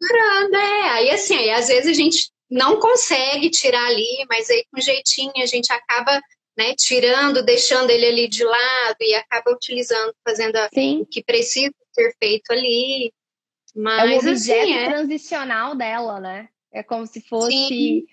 B: Segurando, é. Aí, assim, aí, às vezes a gente não consegue tirar ali, mas aí com jeitinho a gente acaba né, tirando, deixando ele ali de lado e acaba utilizando, fazendo a, o que precisa ser feito ali. Mas, é
A: o objeto assim, é... transicional dela, né? É como se fosse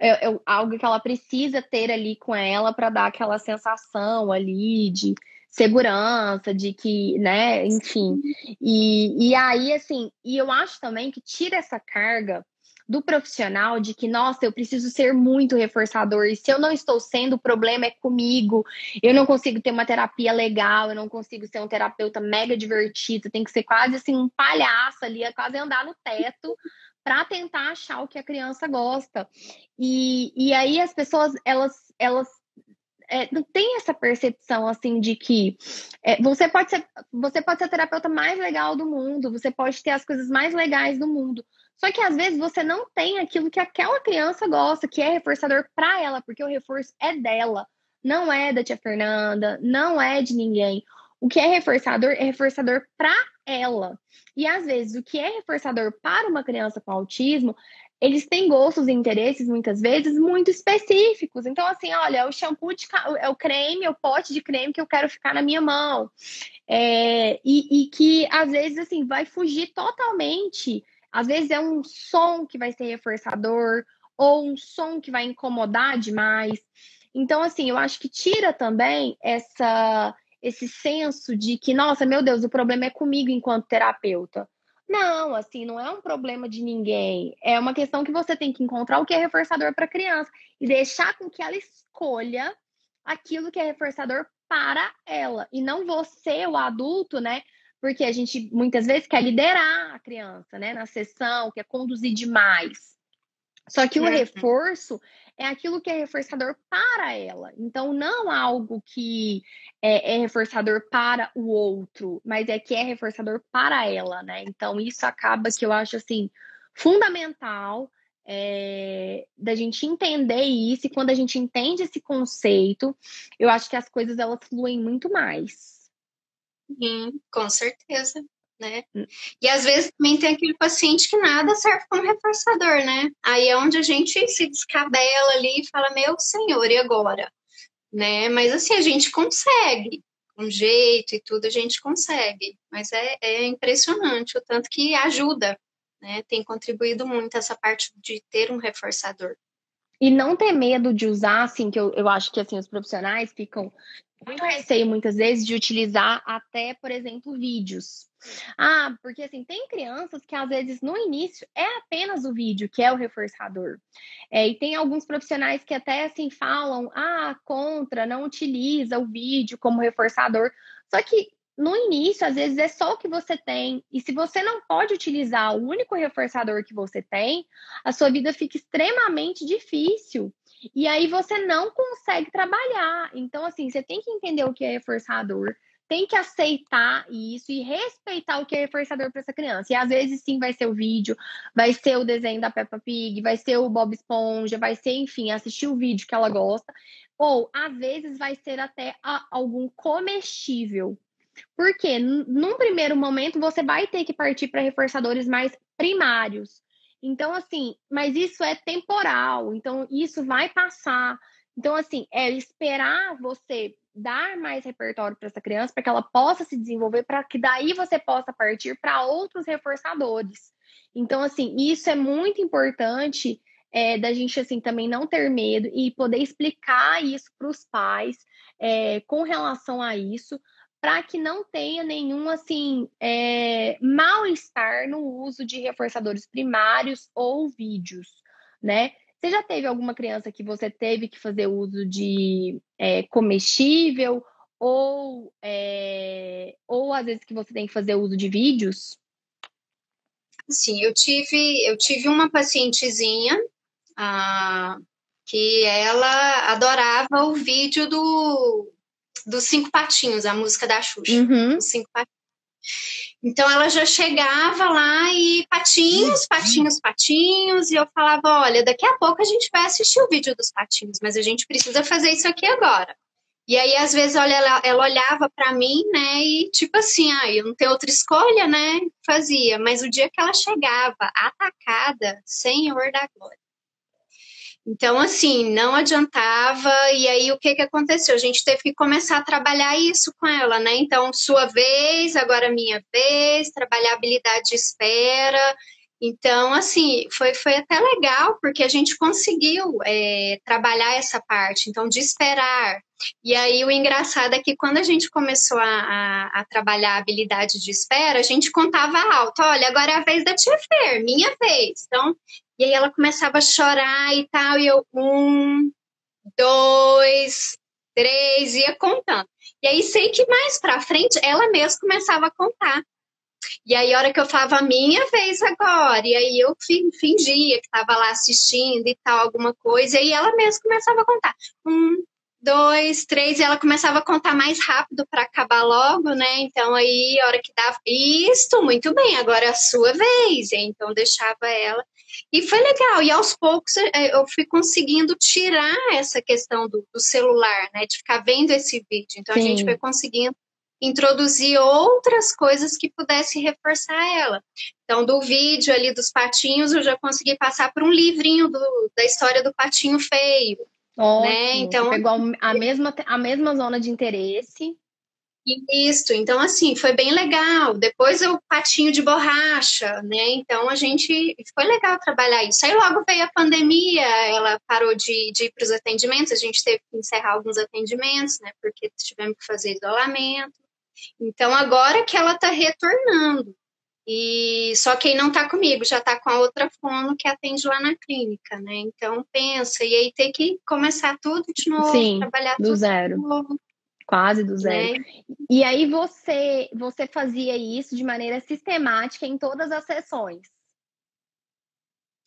A: é, é, algo que ela precisa ter ali com ela para dar aquela sensação ali de segurança, de que, né, enfim. E, e aí, assim, e eu acho também que tira essa carga do profissional de que, nossa, eu preciso ser muito reforçador, e se eu não estou sendo, o problema é comigo, eu não consigo ter uma terapia legal, eu não consigo ser um terapeuta mega divertido, tem que ser quase assim um palhaço ali, é quase andar no teto para tentar achar o que a criança gosta. E, e aí as pessoas, elas, elas é, não tem essa percepção assim de que é, você pode ser você pode ser a terapeuta mais legal do mundo, você pode ter as coisas mais legais do mundo, só que às vezes você não tem aquilo que aquela criança gosta, que é reforçador para ela, porque o reforço é dela, não é da tia Fernanda, não é de ninguém. O que é reforçador é reforçador para ela. E às vezes o que é reforçador para uma criança com autismo, eles têm gostos e interesses muitas vezes muito específicos. Então assim, olha, é o shampoo de é o creme, é o pote de creme que eu quero ficar na minha mão. É, e, e que às vezes assim vai fugir totalmente às vezes é um som que vai ser reforçador ou um som que vai incomodar demais. Então, assim, eu acho que tira também essa esse senso de que, nossa, meu Deus, o problema é comigo enquanto terapeuta. Não, assim, não é um problema de ninguém. É uma questão que você tem que encontrar o que é reforçador para a criança e deixar com que ela escolha aquilo que é reforçador para ela e não você, o adulto, né, porque a gente muitas vezes quer liderar a criança, né, na sessão, quer conduzir demais. Só que o uhum. reforço é aquilo que é reforçador para ela. Então, não algo que é, é, reforçador para o outro, mas é que é reforçador para ela, né? Então, isso acaba que eu acho assim fundamental é, da gente entender isso. E quando a gente entende esse conceito, eu acho que as coisas elas fluem muito mais.
B: Sim, com certeza. Né? Hum. E às vezes também tem aquele paciente que nada serve como reforçador, né? Aí é onde a gente se descabela ali e fala, meu senhor, e agora? Né? Mas assim, a gente consegue, com jeito e tudo a gente consegue. Mas é, é impressionante o tanto que ajuda, né? Tem contribuído muito essa parte de ter um reforçador.
A: E não ter medo de usar, assim, que eu, eu acho que assim, os profissionais ficam muito receio muitas vezes de utilizar até, por exemplo, vídeos. Ah, porque assim, tem crianças que às vezes no início é apenas o vídeo que é o reforçador. É, e tem alguns profissionais que até assim falam, ah, contra, não utiliza o vídeo como reforçador. Só que no início, às vezes, é só o que você tem. E se você não pode utilizar o único reforçador que você tem, a sua vida fica extremamente difícil. E aí você não consegue trabalhar. Então, assim, você tem que entender o que é reforçador, tem que aceitar isso e respeitar o que é reforçador para essa criança. E às vezes sim vai ser o vídeo, vai ser o desenho da Peppa Pig, vai ser o Bob Esponja, vai ser, enfim, assistir o vídeo que ela gosta. Ou às vezes vai ser até algum comestível. Porque num primeiro momento você vai ter que partir para reforçadores mais primários. Então, assim, mas isso é temporal, então isso vai passar. Então, assim, é esperar você dar mais repertório para essa criança, para que ela possa se desenvolver, para que daí você possa partir para outros reforçadores. Então, assim, isso é muito importante é, da gente, assim, também não ter medo e poder explicar isso para os pais é, com relação a isso, para que não tenha nenhum assim é, mal-estar no uso de reforçadores primários ou vídeos, né? Você já teve alguma criança que você teve que fazer uso de é, comestível ou é, ou às vezes que você tem que fazer uso de vídeos?
B: Sim, eu tive eu tive uma pacientezinha ah, que ela adorava o vídeo do dos cinco patinhos, a música da Xuxa.
A: Uhum.
B: Os cinco patinhos. Então ela já chegava lá e patinhos, patinhos, patinhos, e eu falava: olha, daqui a pouco a gente vai assistir o vídeo dos patinhos, mas a gente precisa fazer isso aqui agora. E aí, às vezes, olha, ela, ela olhava para mim, né, e tipo assim, ah, eu não tenho outra escolha, né, fazia. Mas o dia que ela chegava atacada, Senhor da Glória. Então, assim, não adiantava. E aí, o que, que aconteceu? A gente teve que começar a trabalhar isso com ela, né? Então, sua vez, agora minha vez, trabalhar habilidade de espera. Então, assim, foi, foi até legal, porque a gente conseguiu é, trabalhar essa parte, então, de esperar. E aí, o engraçado é que quando a gente começou a, a, a trabalhar a habilidade de espera, a gente contava alto: olha, agora é a vez da Tia Fer, minha vez. Então, e aí ela começava a chorar e tal, e eu, um, dois, três, ia contando. E aí sei que mais pra frente ela mesma começava a contar. E aí, a hora que eu falava, minha vez agora, e aí eu fingia que estava lá assistindo e tal, alguma coisa, e aí ela mesma começava a contar. Um, dois, três, e ela começava a contar mais rápido para acabar logo, né? Então aí, a hora que dava, isto, muito bem, agora é a sua vez. Então deixava ela. E foi legal, e aos poucos é, eu fui conseguindo tirar essa questão do, do celular, né? De ficar vendo esse vídeo. Então Sim. a gente foi conseguindo introduzir outras coisas que pudesse reforçar ela. Então, do vídeo ali dos patinhos, eu já consegui passar por um livrinho do, da história do patinho feio.
A: Ótimo. Né? Então, pegou a mesma, a mesma zona de interesse.
B: Isso, então assim, foi bem legal. Depois o patinho de borracha, né? Então a gente foi legal trabalhar isso. Aí logo veio a pandemia, ela parou de, de ir para os atendimentos, a gente teve que encerrar alguns atendimentos, né? Porque tivemos que fazer isolamento. Então agora que ela está retornando. E só quem não está comigo já está com a outra fono que atende lá na clínica, né? Então pensa, e aí tem que começar tudo de novo,
A: Sim,
B: trabalhar
A: do
B: tudo
A: zero.
B: de novo.
A: Quase do zero. Né? E aí você você fazia isso de maneira sistemática em todas as sessões?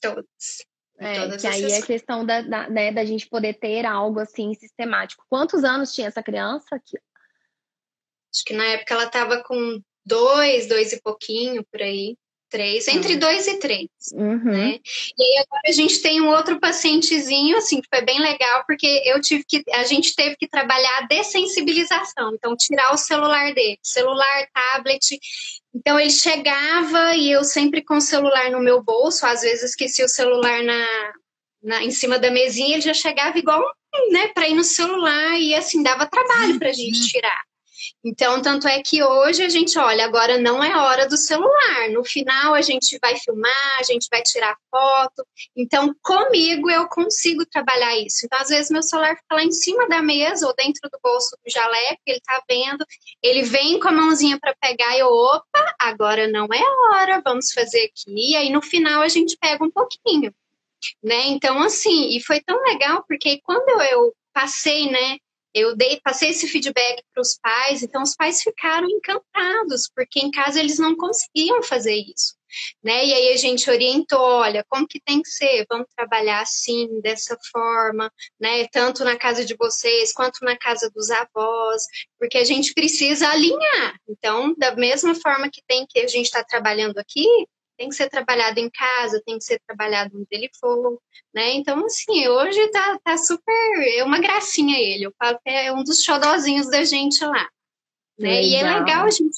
B: Todas.
A: É, que aí é questão da, da, né, da gente poder ter algo assim sistemático. Quantos anos tinha essa criança?
B: Acho que na época ela estava com dois, dois e pouquinho por aí, três, entre uhum. dois e três,
A: uhum.
B: né? E agora a gente tem um outro pacientezinho, assim, que foi bem legal, porque eu tive que, a gente teve que trabalhar a dessensibilização, então tirar o celular dele, celular, tablet, então ele chegava e eu sempre com o celular no meu bolso, às vezes esqueci o celular na, na, em cima da mesinha, ele já chegava igual, né, para ir no celular e assim dava trabalho para a gente uhum. tirar. Então, tanto é que hoje a gente olha, agora não é hora do celular. No final a gente vai filmar, a gente vai tirar foto. Então, comigo eu consigo trabalhar isso. Então, às vezes meu celular fica lá em cima da mesa ou dentro do bolso do jaleco, ele tá vendo, ele vem com a mãozinha para pegar e eu, opa, agora não é hora, vamos fazer aqui. E aí no final a gente pega um pouquinho. Né? Então, assim, e foi tão legal, porque quando eu passei, né, eu dei, passei esse feedback para os pais, então os pais ficaram encantados, porque em casa eles não conseguiam fazer isso. Né? E aí a gente orientou, olha, como que tem que ser? Vamos trabalhar assim, dessa forma, né? Tanto na casa de vocês quanto na casa dos avós, porque a gente precisa alinhar. Então, da mesma forma que tem que a gente está trabalhando aqui, tem que ser trabalhado em casa, tem que ser trabalhado no telefone, né? Então, assim, hoje tá, tá super. É uma gracinha ele. Eu falo que é um dos xodozinhos da gente lá. Né? E é legal a gente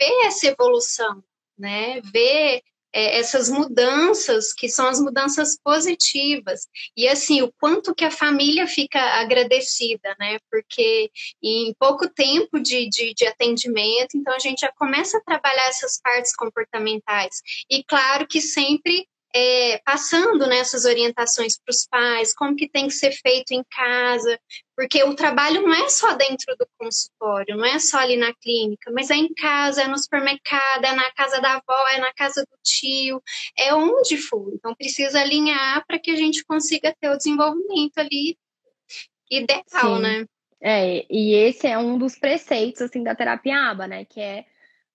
B: ver essa evolução, né? Ver é, essas mudanças que são as mudanças positivas e assim o quanto que a família fica agradecida, né? Porque em pouco tempo de, de, de atendimento, então a gente já começa a trabalhar essas partes comportamentais e claro que sempre é, passando nessas orientações para os pais, como que tem que ser feito em casa, porque o trabalho não é só dentro do consultório, não é só ali na clínica, mas é em casa, é no supermercado, é na casa da avó, é na casa do tio, é onde for. Então precisa alinhar para que a gente consiga ter o desenvolvimento ali ideal, Sim. né?
A: É, e esse é um dos preceitos assim da terapia ABA, né, que é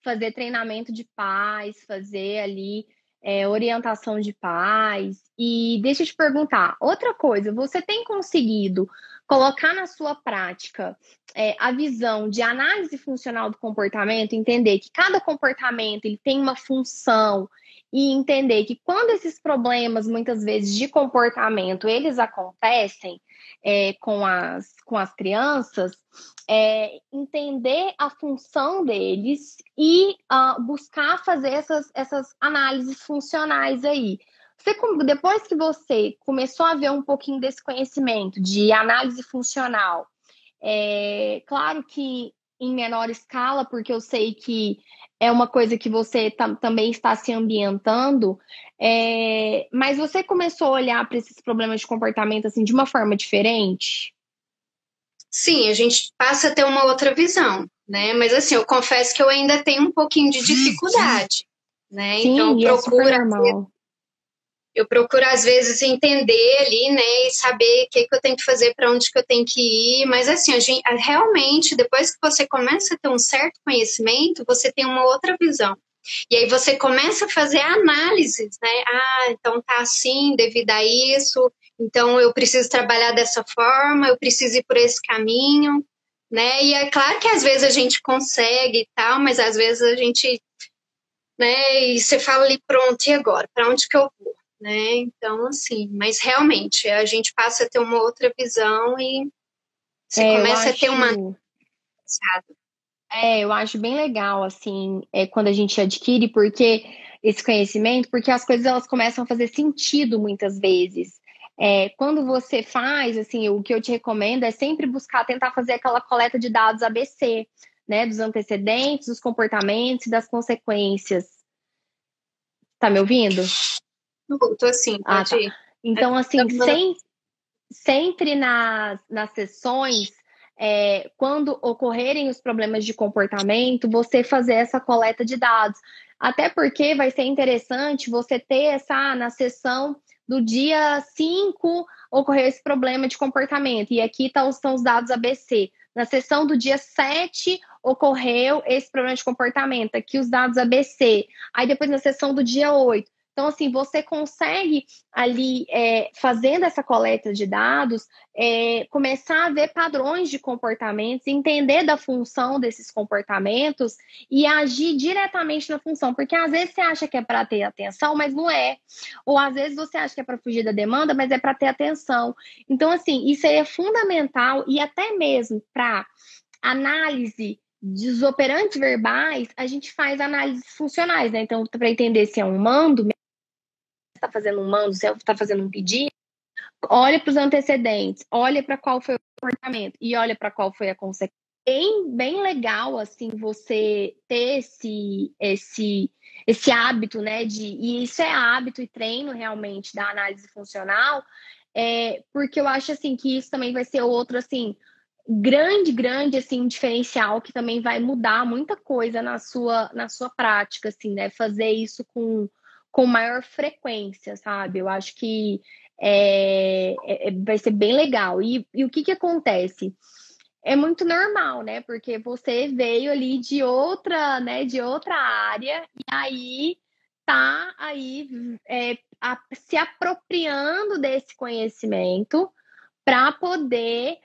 A: fazer treinamento de pais, fazer ali é, orientação de pais. E deixa eu te perguntar, outra coisa, você tem conseguido colocar na sua prática é, a visão de análise funcional do comportamento, entender que cada comportamento ele tem uma função e entender que quando esses problemas, muitas vezes, de comportamento, eles acontecem é, com, as, com as crianças, é, entender a função deles e uh, buscar fazer essas, essas análises funcionais aí. Você, depois que você começou a ver um pouquinho desse conhecimento de análise funcional, é claro que em menor escala, porque eu sei que é uma coisa que você também está se ambientando, é, mas você começou a olhar para esses problemas de comportamento assim de uma forma diferente?
B: Sim, a gente passa a ter uma outra visão, né? Mas assim, eu confesso que eu ainda tenho um pouquinho de dificuldade, né?
A: Sim, então procura é
B: eu procuro às vezes entender ali, né, e saber o que, que eu tenho que fazer, para onde que eu tenho que ir, mas assim, a gente, realmente, depois que você começa a ter um certo conhecimento, você tem uma outra visão. E aí você começa a fazer análises, né? Ah, então tá assim devido a isso, então eu preciso trabalhar dessa forma, eu preciso ir por esse caminho, né? E é claro que às vezes a gente consegue e tal, mas às vezes a gente, né? E você fala ali, pronto, e agora? Para onde que eu vou? Né? Então, assim, mas realmente a gente passa a ter uma outra visão e você é, começa acho... a ter uma.
A: É, eu acho bem legal, assim, é, quando a gente adquire, porque esse conhecimento, porque as coisas elas começam a fazer sentido muitas vezes. É, quando você faz, assim, o que eu te recomendo é sempre buscar tentar fazer aquela coleta de dados ABC, né? Dos antecedentes, dos comportamentos e das consequências. Tá me ouvindo?
B: Tô assim, ah, ah, tá.
A: Então, assim, sem, sempre nas, nas sessões, é, quando ocorrerem os problemas de comportamento, você fazer essa coleta de dados. Até porque vai ser interessante você ter essa na sessão do dia 5 ocorreu esse problema de comportamento. E aqui tá, estão os dados ABC. Na sessão do dia 7 ocorreu esse problema de comportamento. Aqui os dados ABC. Aí depois na sessão do dia 8 então, assim, você consegue ali, é, fazendo essa coleta de dados, é, começar a ver padrões de comportamentos, entender da função desses comportamentos e agir diretamente na função. Porque às vezes você acha que é para ter atenção, mas não é. Ou às vezes você acha que é para fugir da demanda, mas é para ter atenção. Então, assim, isso é fundamental e até mesmo para análise dos operantes verbais, a gente faz análises funcionais, né? Então, para entender se é um mando, está fazendo um mando, se está fazendo um pedido, olha para os antecedentes, olha para qual foi o comportamento e olha para qual foi a consequência. Bem, bem legal assim você ter esse esse esse hábito, né? De e isso é hábito e treino realmente da análise funcional, é, porque eu acho assim que isso também vai ser outro assim grande, grande assim diferencial que também vai mudar muita coisa na sua na sua prática, assim, né? Fazer isso com com maior frequência, sabe? Eu acho que é, é, é, vai ser bem legal. E, e o que, que acontece? É muito normal, né? Porque você veio ali de outra, né? De outra área e aí tá aí é, a, se apropriando desse conhecimento para poder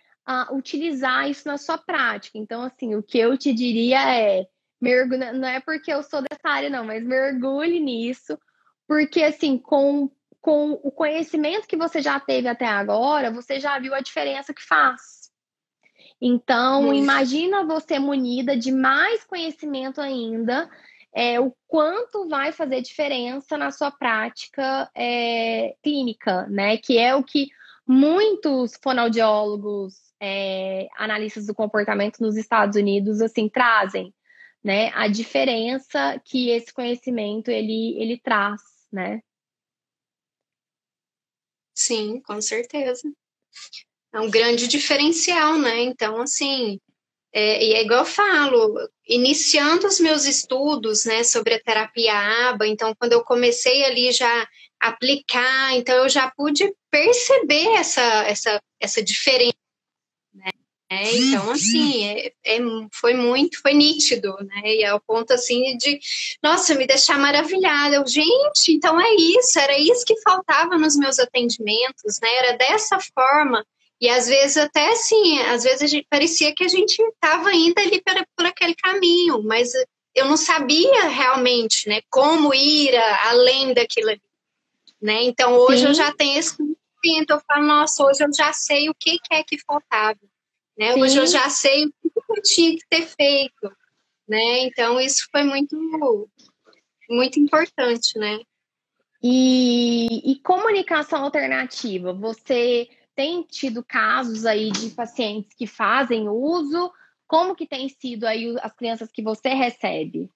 A: utilizar isso na sua prática. Então, assim, o que eu te diria é mergulhe, não é porque eu sou dessa área, não, mas mergulhe nisso, porque, assim, com, com o conhecimento que você já teve até agora, você já viu a diferença que faz. Então, Isso. imagina você munida de mais conhecimento ainda, é, o quanto vai fazer diferença na sua prática é, clínica, né? Que é o que muitos fonoaudiólogos, é, analistas do comportamento nos Estados Unidos, assim, trazem, né? A diferença que esse conhecimento ele, ele traz né?
B: Sim, com certeza. É um grande diferencial, né? Então, assim, é, e é igual eu falo, iniciando os meus estudos, né, sobre a terapia ABA, então, quando eu comecei ali já aplicar, então eu já pude perceber essa, essa, essa diferença né? Então, assim, é, é, foi muito, foi nítido, né? E ao ponto, assim, de, nossa, me deixar maravilhada. Eu, gente, então é isso, era isso que faltava nos meus atendimentos, né? Era dessa forma. E às vezes até assim, às vezes a gente parecia que a gente estava indo ali por, por aquele caminho, mas eu não sabia realmente, né, como ir além daquilo ali, né? Então hoje Sim. eu já tenho esse conhecimento, eu falo, nossa, hoje eu já sei o que, que é que faltava, né? Sim. Hoje eu já sei o que eu tinha que ter feito, né? Então isso foi muito muito importante, né?
A: E, e comunicação alternativa, você tem tido casos aí de pacientes que fazem uso como que tem sido aí as crianças que você recebe?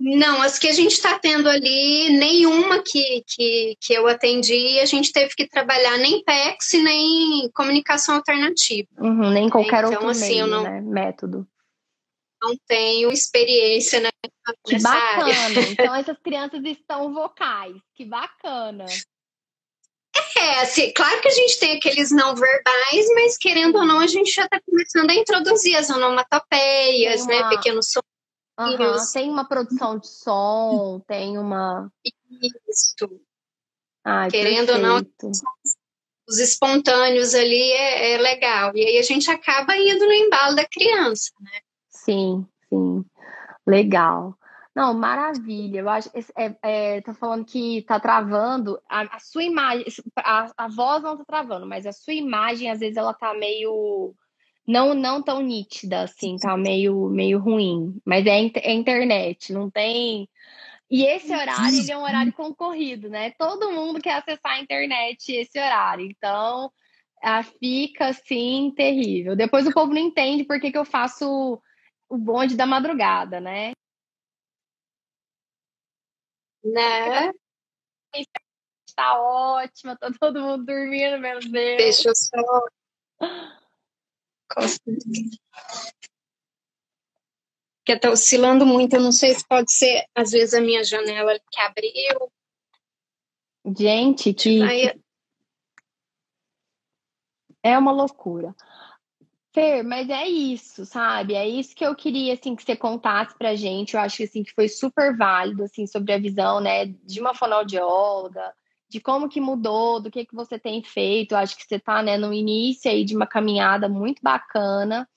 B: Não, as que a gente está tendo ali, nenhuma que, que, que eu atendi, a gente teve que trabalhar nem PEX, nem comunicação alternativa.
A: Uhum, nem qualquer então, outro assim, meio, não, né? método.
B: Não tenho experiência nessa,
A: que bacana.
B: Área.
A: Então, essas crianças estão vocais. Que bacana.
B: É, assim, claro que a gente tem aqueles não verbais, mas querendo ou não, a gente já está começando a introduzir as onomatopeias, né, uma... né? Pequenos sons.
A: Uhum, tem uma produção de som, tem uma.
B: Isso. Ai, querendo perfeito. ou não, os espontâneos ali é, é, legal. E aí a gente acaba indo no embalo da criança, né?
A: Sim, sim. Legal. Não, maravilha. Eu acho é, é, tá falando que tá travando a, a sua imagem, a, a voz não tá travando, mas a sua imagem às vezes ela tá meio não não tão nítida assim, tá meio meio ruim. Mas é, é internet, não tem. E esse horário ele é um horário concorrido, né? Todo mundo quer acessar a internet esse horário, então a, fica assim terrível. Depois o povo não entende por que, que eu faço o bonde da madrugada, né?
B: Né?
A: Está ótima, tá todo mundo dormindo, meu Deus.
B: Deixa eu só. Que tá oscilando muito, eu não sei se pode ser, às vezes, a minha janela que abriu.
A: Gente, que. Aí... É uma loucura. Fer, mas é isso, sabe? É isso que eu queria, assim, que você contasse pra gente. Eu acho que, assim, que foi super válido, assim, sobre a visão, né, de uma fonoaudióloga, de como que mudou, do que que você tem feito. Eu acho que você tá, né, no início aí de uma caminhada muito bacana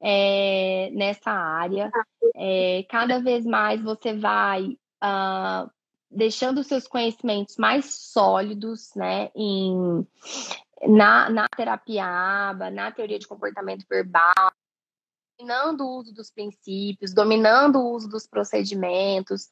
A: é, nessa área. É, cada vez mais você vai uh, deixando os seus conhecimentos mais sólidos, né, em na, na terapia ABA, na teoria de comportamento verbal, dominando o uso dos princípios, dominando o uso dos procedimentos,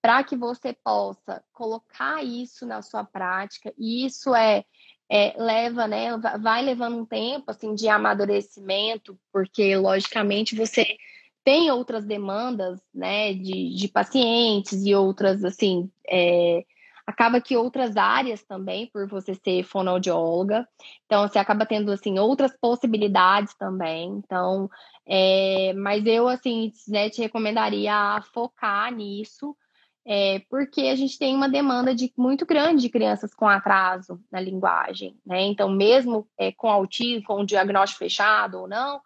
A: para que você possa colocar isso na sua prática. E isso é, é, leva, né, vai levando um tempo assim de amadurecimento, porque logicamente você tem outras demandas, né, de, de pacientes e outras assim é, acaba que outras áreas também, por você ser fonoaudióloga, então você acaba tendo assim outras possibilidades também. Então, é, mas eu assim, né, te recomendaria focar nisso, é, porque a gente tem uma demanda de muito grande de crianças com atraso na linguagem, né? Então, mesmo é, com autismo, com o diagnóstico fechado ou não,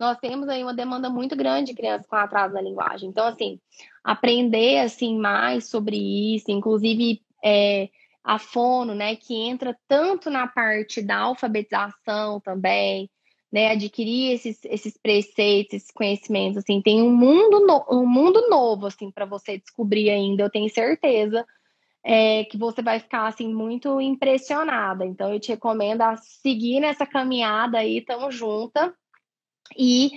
A: nós temos aí uma demanda muito grande de crianças com atraso na linguagem. Então, assim, aprender assim mais sobre isso, inclusive é, a fono, né, que entra tanto na parte da alfabetização também, né, adquirir esses, esses preceitos, esses conhecimentos, assim, tem um mundo, no, um mundo novo, assim, para você descobrir ainda, eu tenho certeza é, que você vai ficar, assim, muito impressionada, então eu te recomendo a seguir nessa caminhada aí, tamo junta, e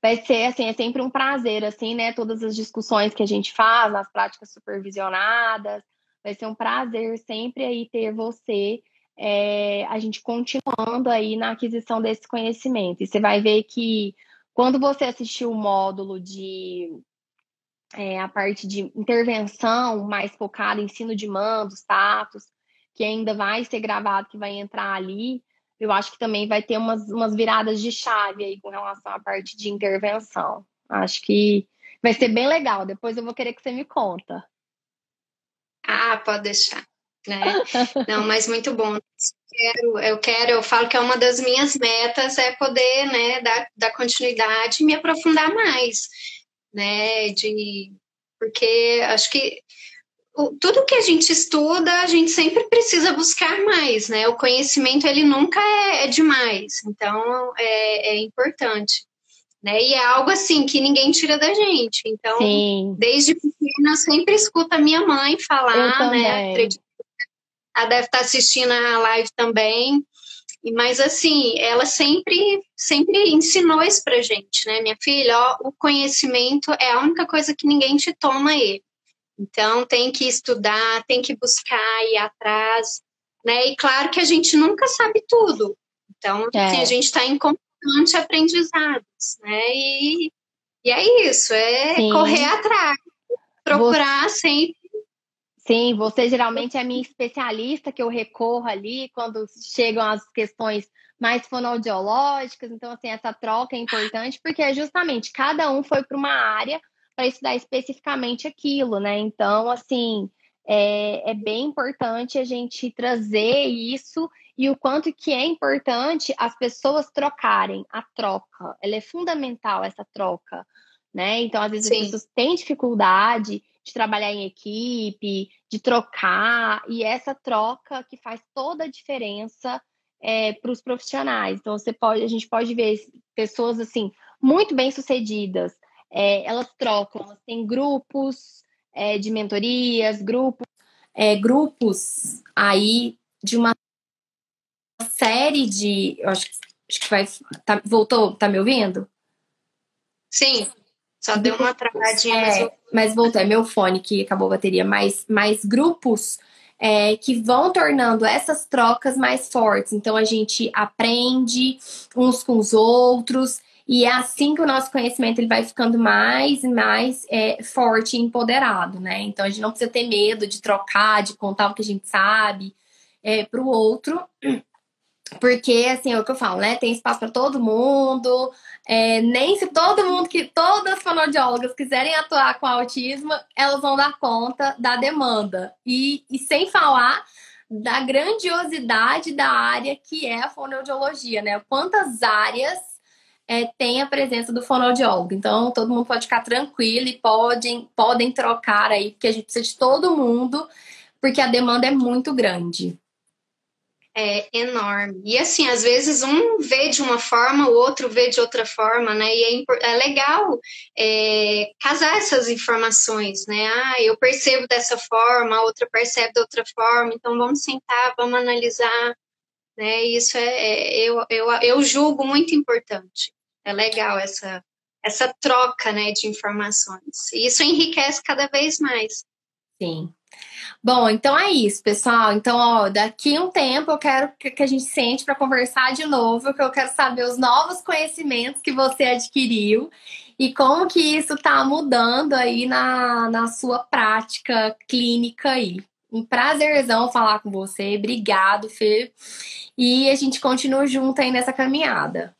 A: vai ser, assim, é sempre um prazer, assim, né, todas as discussões que a gente faz nas práticas supervisionadas, Vai ser um prazer sempre aí ter você, é, a gente continuando aí na aquisição desse conhecimento. E você vai ver que quando você assistir o módulo de é, a parte de intervenção mais focada em ensino de mandos, status, que ainda vai ser gravado, que vai entrar ali, eu acho que também vai ter umas, umas viradas de chave aí com relação à parte de intervenção. Acho que vai ser bem legal. Depois eu vou querer que você me conta.
B: Ah, pode deixar. Né? Não, mas muito bom. Eu quero, eu quero, eu falo que é uma das minhas metas é poder, né, dar, dar continuidade e me aprofundar mais, né, de porque acho que tudo que a gente estuda, a gente sempre precisa buscar mais, né? O conhecimento, ele nunca é, é demais, então é, é, importante. Né? E é algo assim que ninguém tira da gente. Então, Sim. desde pequena, eu sempre escuto a minha mãe falar, né? Ela deve estar assistindo a live também. Mas assim, ela sempre, sempre ensinou isso pra gente, né? Minha filha, ó, o conhecimento é a única coisa que ninguém te toma ele. Então tem que estudar, tem que buscar ir atrás, né? E claro que a gente nunca sabe tudo. Então, é. assim, a gente está em constante aprendizados, né? E, e é isso, é Sim. correr atrás, procurar Você... sempre
A: Sim, você geralmente é a minha especialista que eu recorro ali quando chegam as questões mais fonoaudiológicas. Então, assim, essa troca é importante porque é justamente cada um foi para uma área para estudar especificamente aquilo, né? Então, assim, é, é bem importante a gente trazer isso e o quanto que é importante as pessoas trocarem a troca. Ela é fundamental essa troca, né? Então, às vezes Sim. as pessoas têm dificuldade de trabalhar em equipe, de trocar, e essa troca que faz toda a diferença é, para os profissionais. Então, você pode, a gente pode ver pessoas assim muito bem sucedidas, é, elas trocam, elas têm grupos é, de mentorias, grupos, é, grupos aí de uma série de, eu acho, acho que vai, tá, voltou, tá me ouvindo?
B: Sim. Só deu uma travadinha,
A: é, mas, mas voltou. É meu fone que acabou a bateria. Mais, mais grupos é, que vão tornando essas trocas mais fortes. Então a gente aprende uns com os outros. E é assim que o nosso conhecimento ele vai ficando mais e mais é, forte e empoderado, né? Então a gente não precisa ter medo de trocar, de contar o que a gente sabe é, para o outro, porque assim é o que eu falo, né? Tem espaço para todo mundo, é, nem se todo mundo que todas as fonoaudiólogas quiserem atuar com autismo, elas vão dar conta da demanda. E, e sem falar da grandiosidade da área que é a fonoaudiologia, né? Quantas áreas é, tem a presença do fonoaudiólogo. Então, todo mundo pode ficar tranquilo e podem, podem trocar aí, porque a gente precisa de todo mundo, porque a demanda é muito grande
B: é enorme. E assim, às vezes um vê de uma forma, o outro vê de outra forma, né? E é, é legal é, casar essas informações, né? Ah, eu percebo dessa forma, a outra percebe de outra forma, então vamos sentar, vamos analisar, né? Isso é, é eu, eu, eu julgo muito importante. É legal essa, essa troca, né, de informações. E isso enriquece cada vez mais.
A: Sim. Bom, então é isso, pessoal. Então, ó, daqui um tempo eu quero que a gente sente para conversar de novo, que eu quero saber os novos conhecimentos que você adquiriu e como que isso está mudando aí na, na sua prática clínica aí. Um prazerzão falar com você. Obrigado, Fê. E a gente continua junto aí nessa caminhada.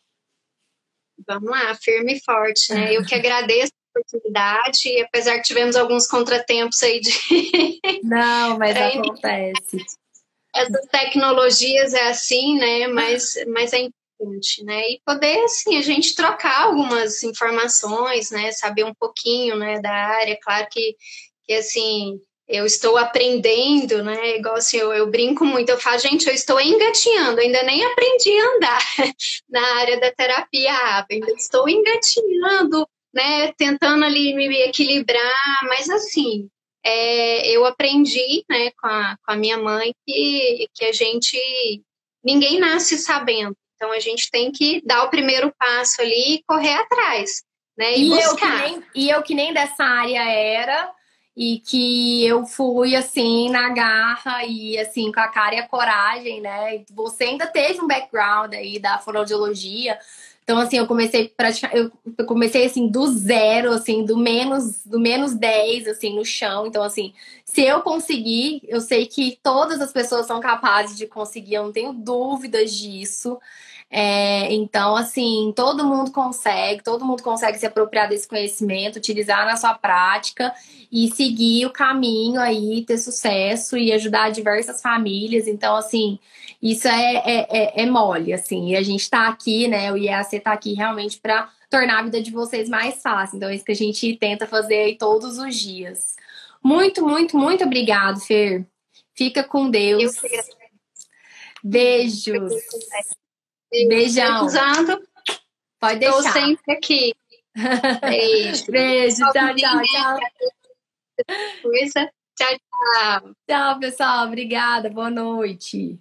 B: Vamos lá, firme e forte, né? Eu que agradeço oportunidade, apesar que tivemos alguns contratempos aí de.
A: Não, mas acontece.
B: Essas tecnologias é assim, né? Mas, mas é importante, né? E poder, assim, a gente trocar algumas informações, né? Saber um pouquinho, né, da área. Claro que, que assim, eu estou aprendendo, né? Igual assim, eu, eu, brinco muito, eu falo, gente, eu estou engatinhando, ainda nem aprendi a andar na área da terapia ainda estou engatinhando né, tentando ali me equilibrar, mas assim, é, eu aprendi, né, com a, com a minha mãe que, que a gente, ninguém nasce sabendo, então a gente tem que dar o primeiro passo ali e correr atrás, né, e,
A: e
B: buscar.
A: Eu que nem, e eu que nem dessa área era, e que eu fui assim na garra e assim com a cara e a coragem, né? Você ainda teve um background aí da fonoaudiologia, então, assim, eu comecei praticar, eu comecei assim do zero, assim, do menos, do menos 10, assim, no chão. Então, assim, se eu conseguir, eu sei que todas as pessoas são capazes de conseguir, eu não tenho dúvidas disso. É, então, assim, todo mundo consegue, todo mundo consegue se apropriar desse conhecimento, utilizar na sua prática e seguir o caminho aí, ter sucesso e ajudar diversas famílias. Então, assim, isso é, é, é, é mole, assim. E a gente está aqui, né? O IAC está aqui realmente para tornar a vida de vocês mais fácil. Então, é isso que a gente tenta fazer aí todos os dias. Muito, muito, muito obrigado, Fer. Fica com Deus. Beijos. Beijão.
B: Usando.
A: Pode deixar.
B: Estou sempre aqui.
A: Beijo. Beijo. Tchau, tchau, tchau.
B: Tchau, tchau.
A: Tchau, pessoal. Obrigada. Boa noite.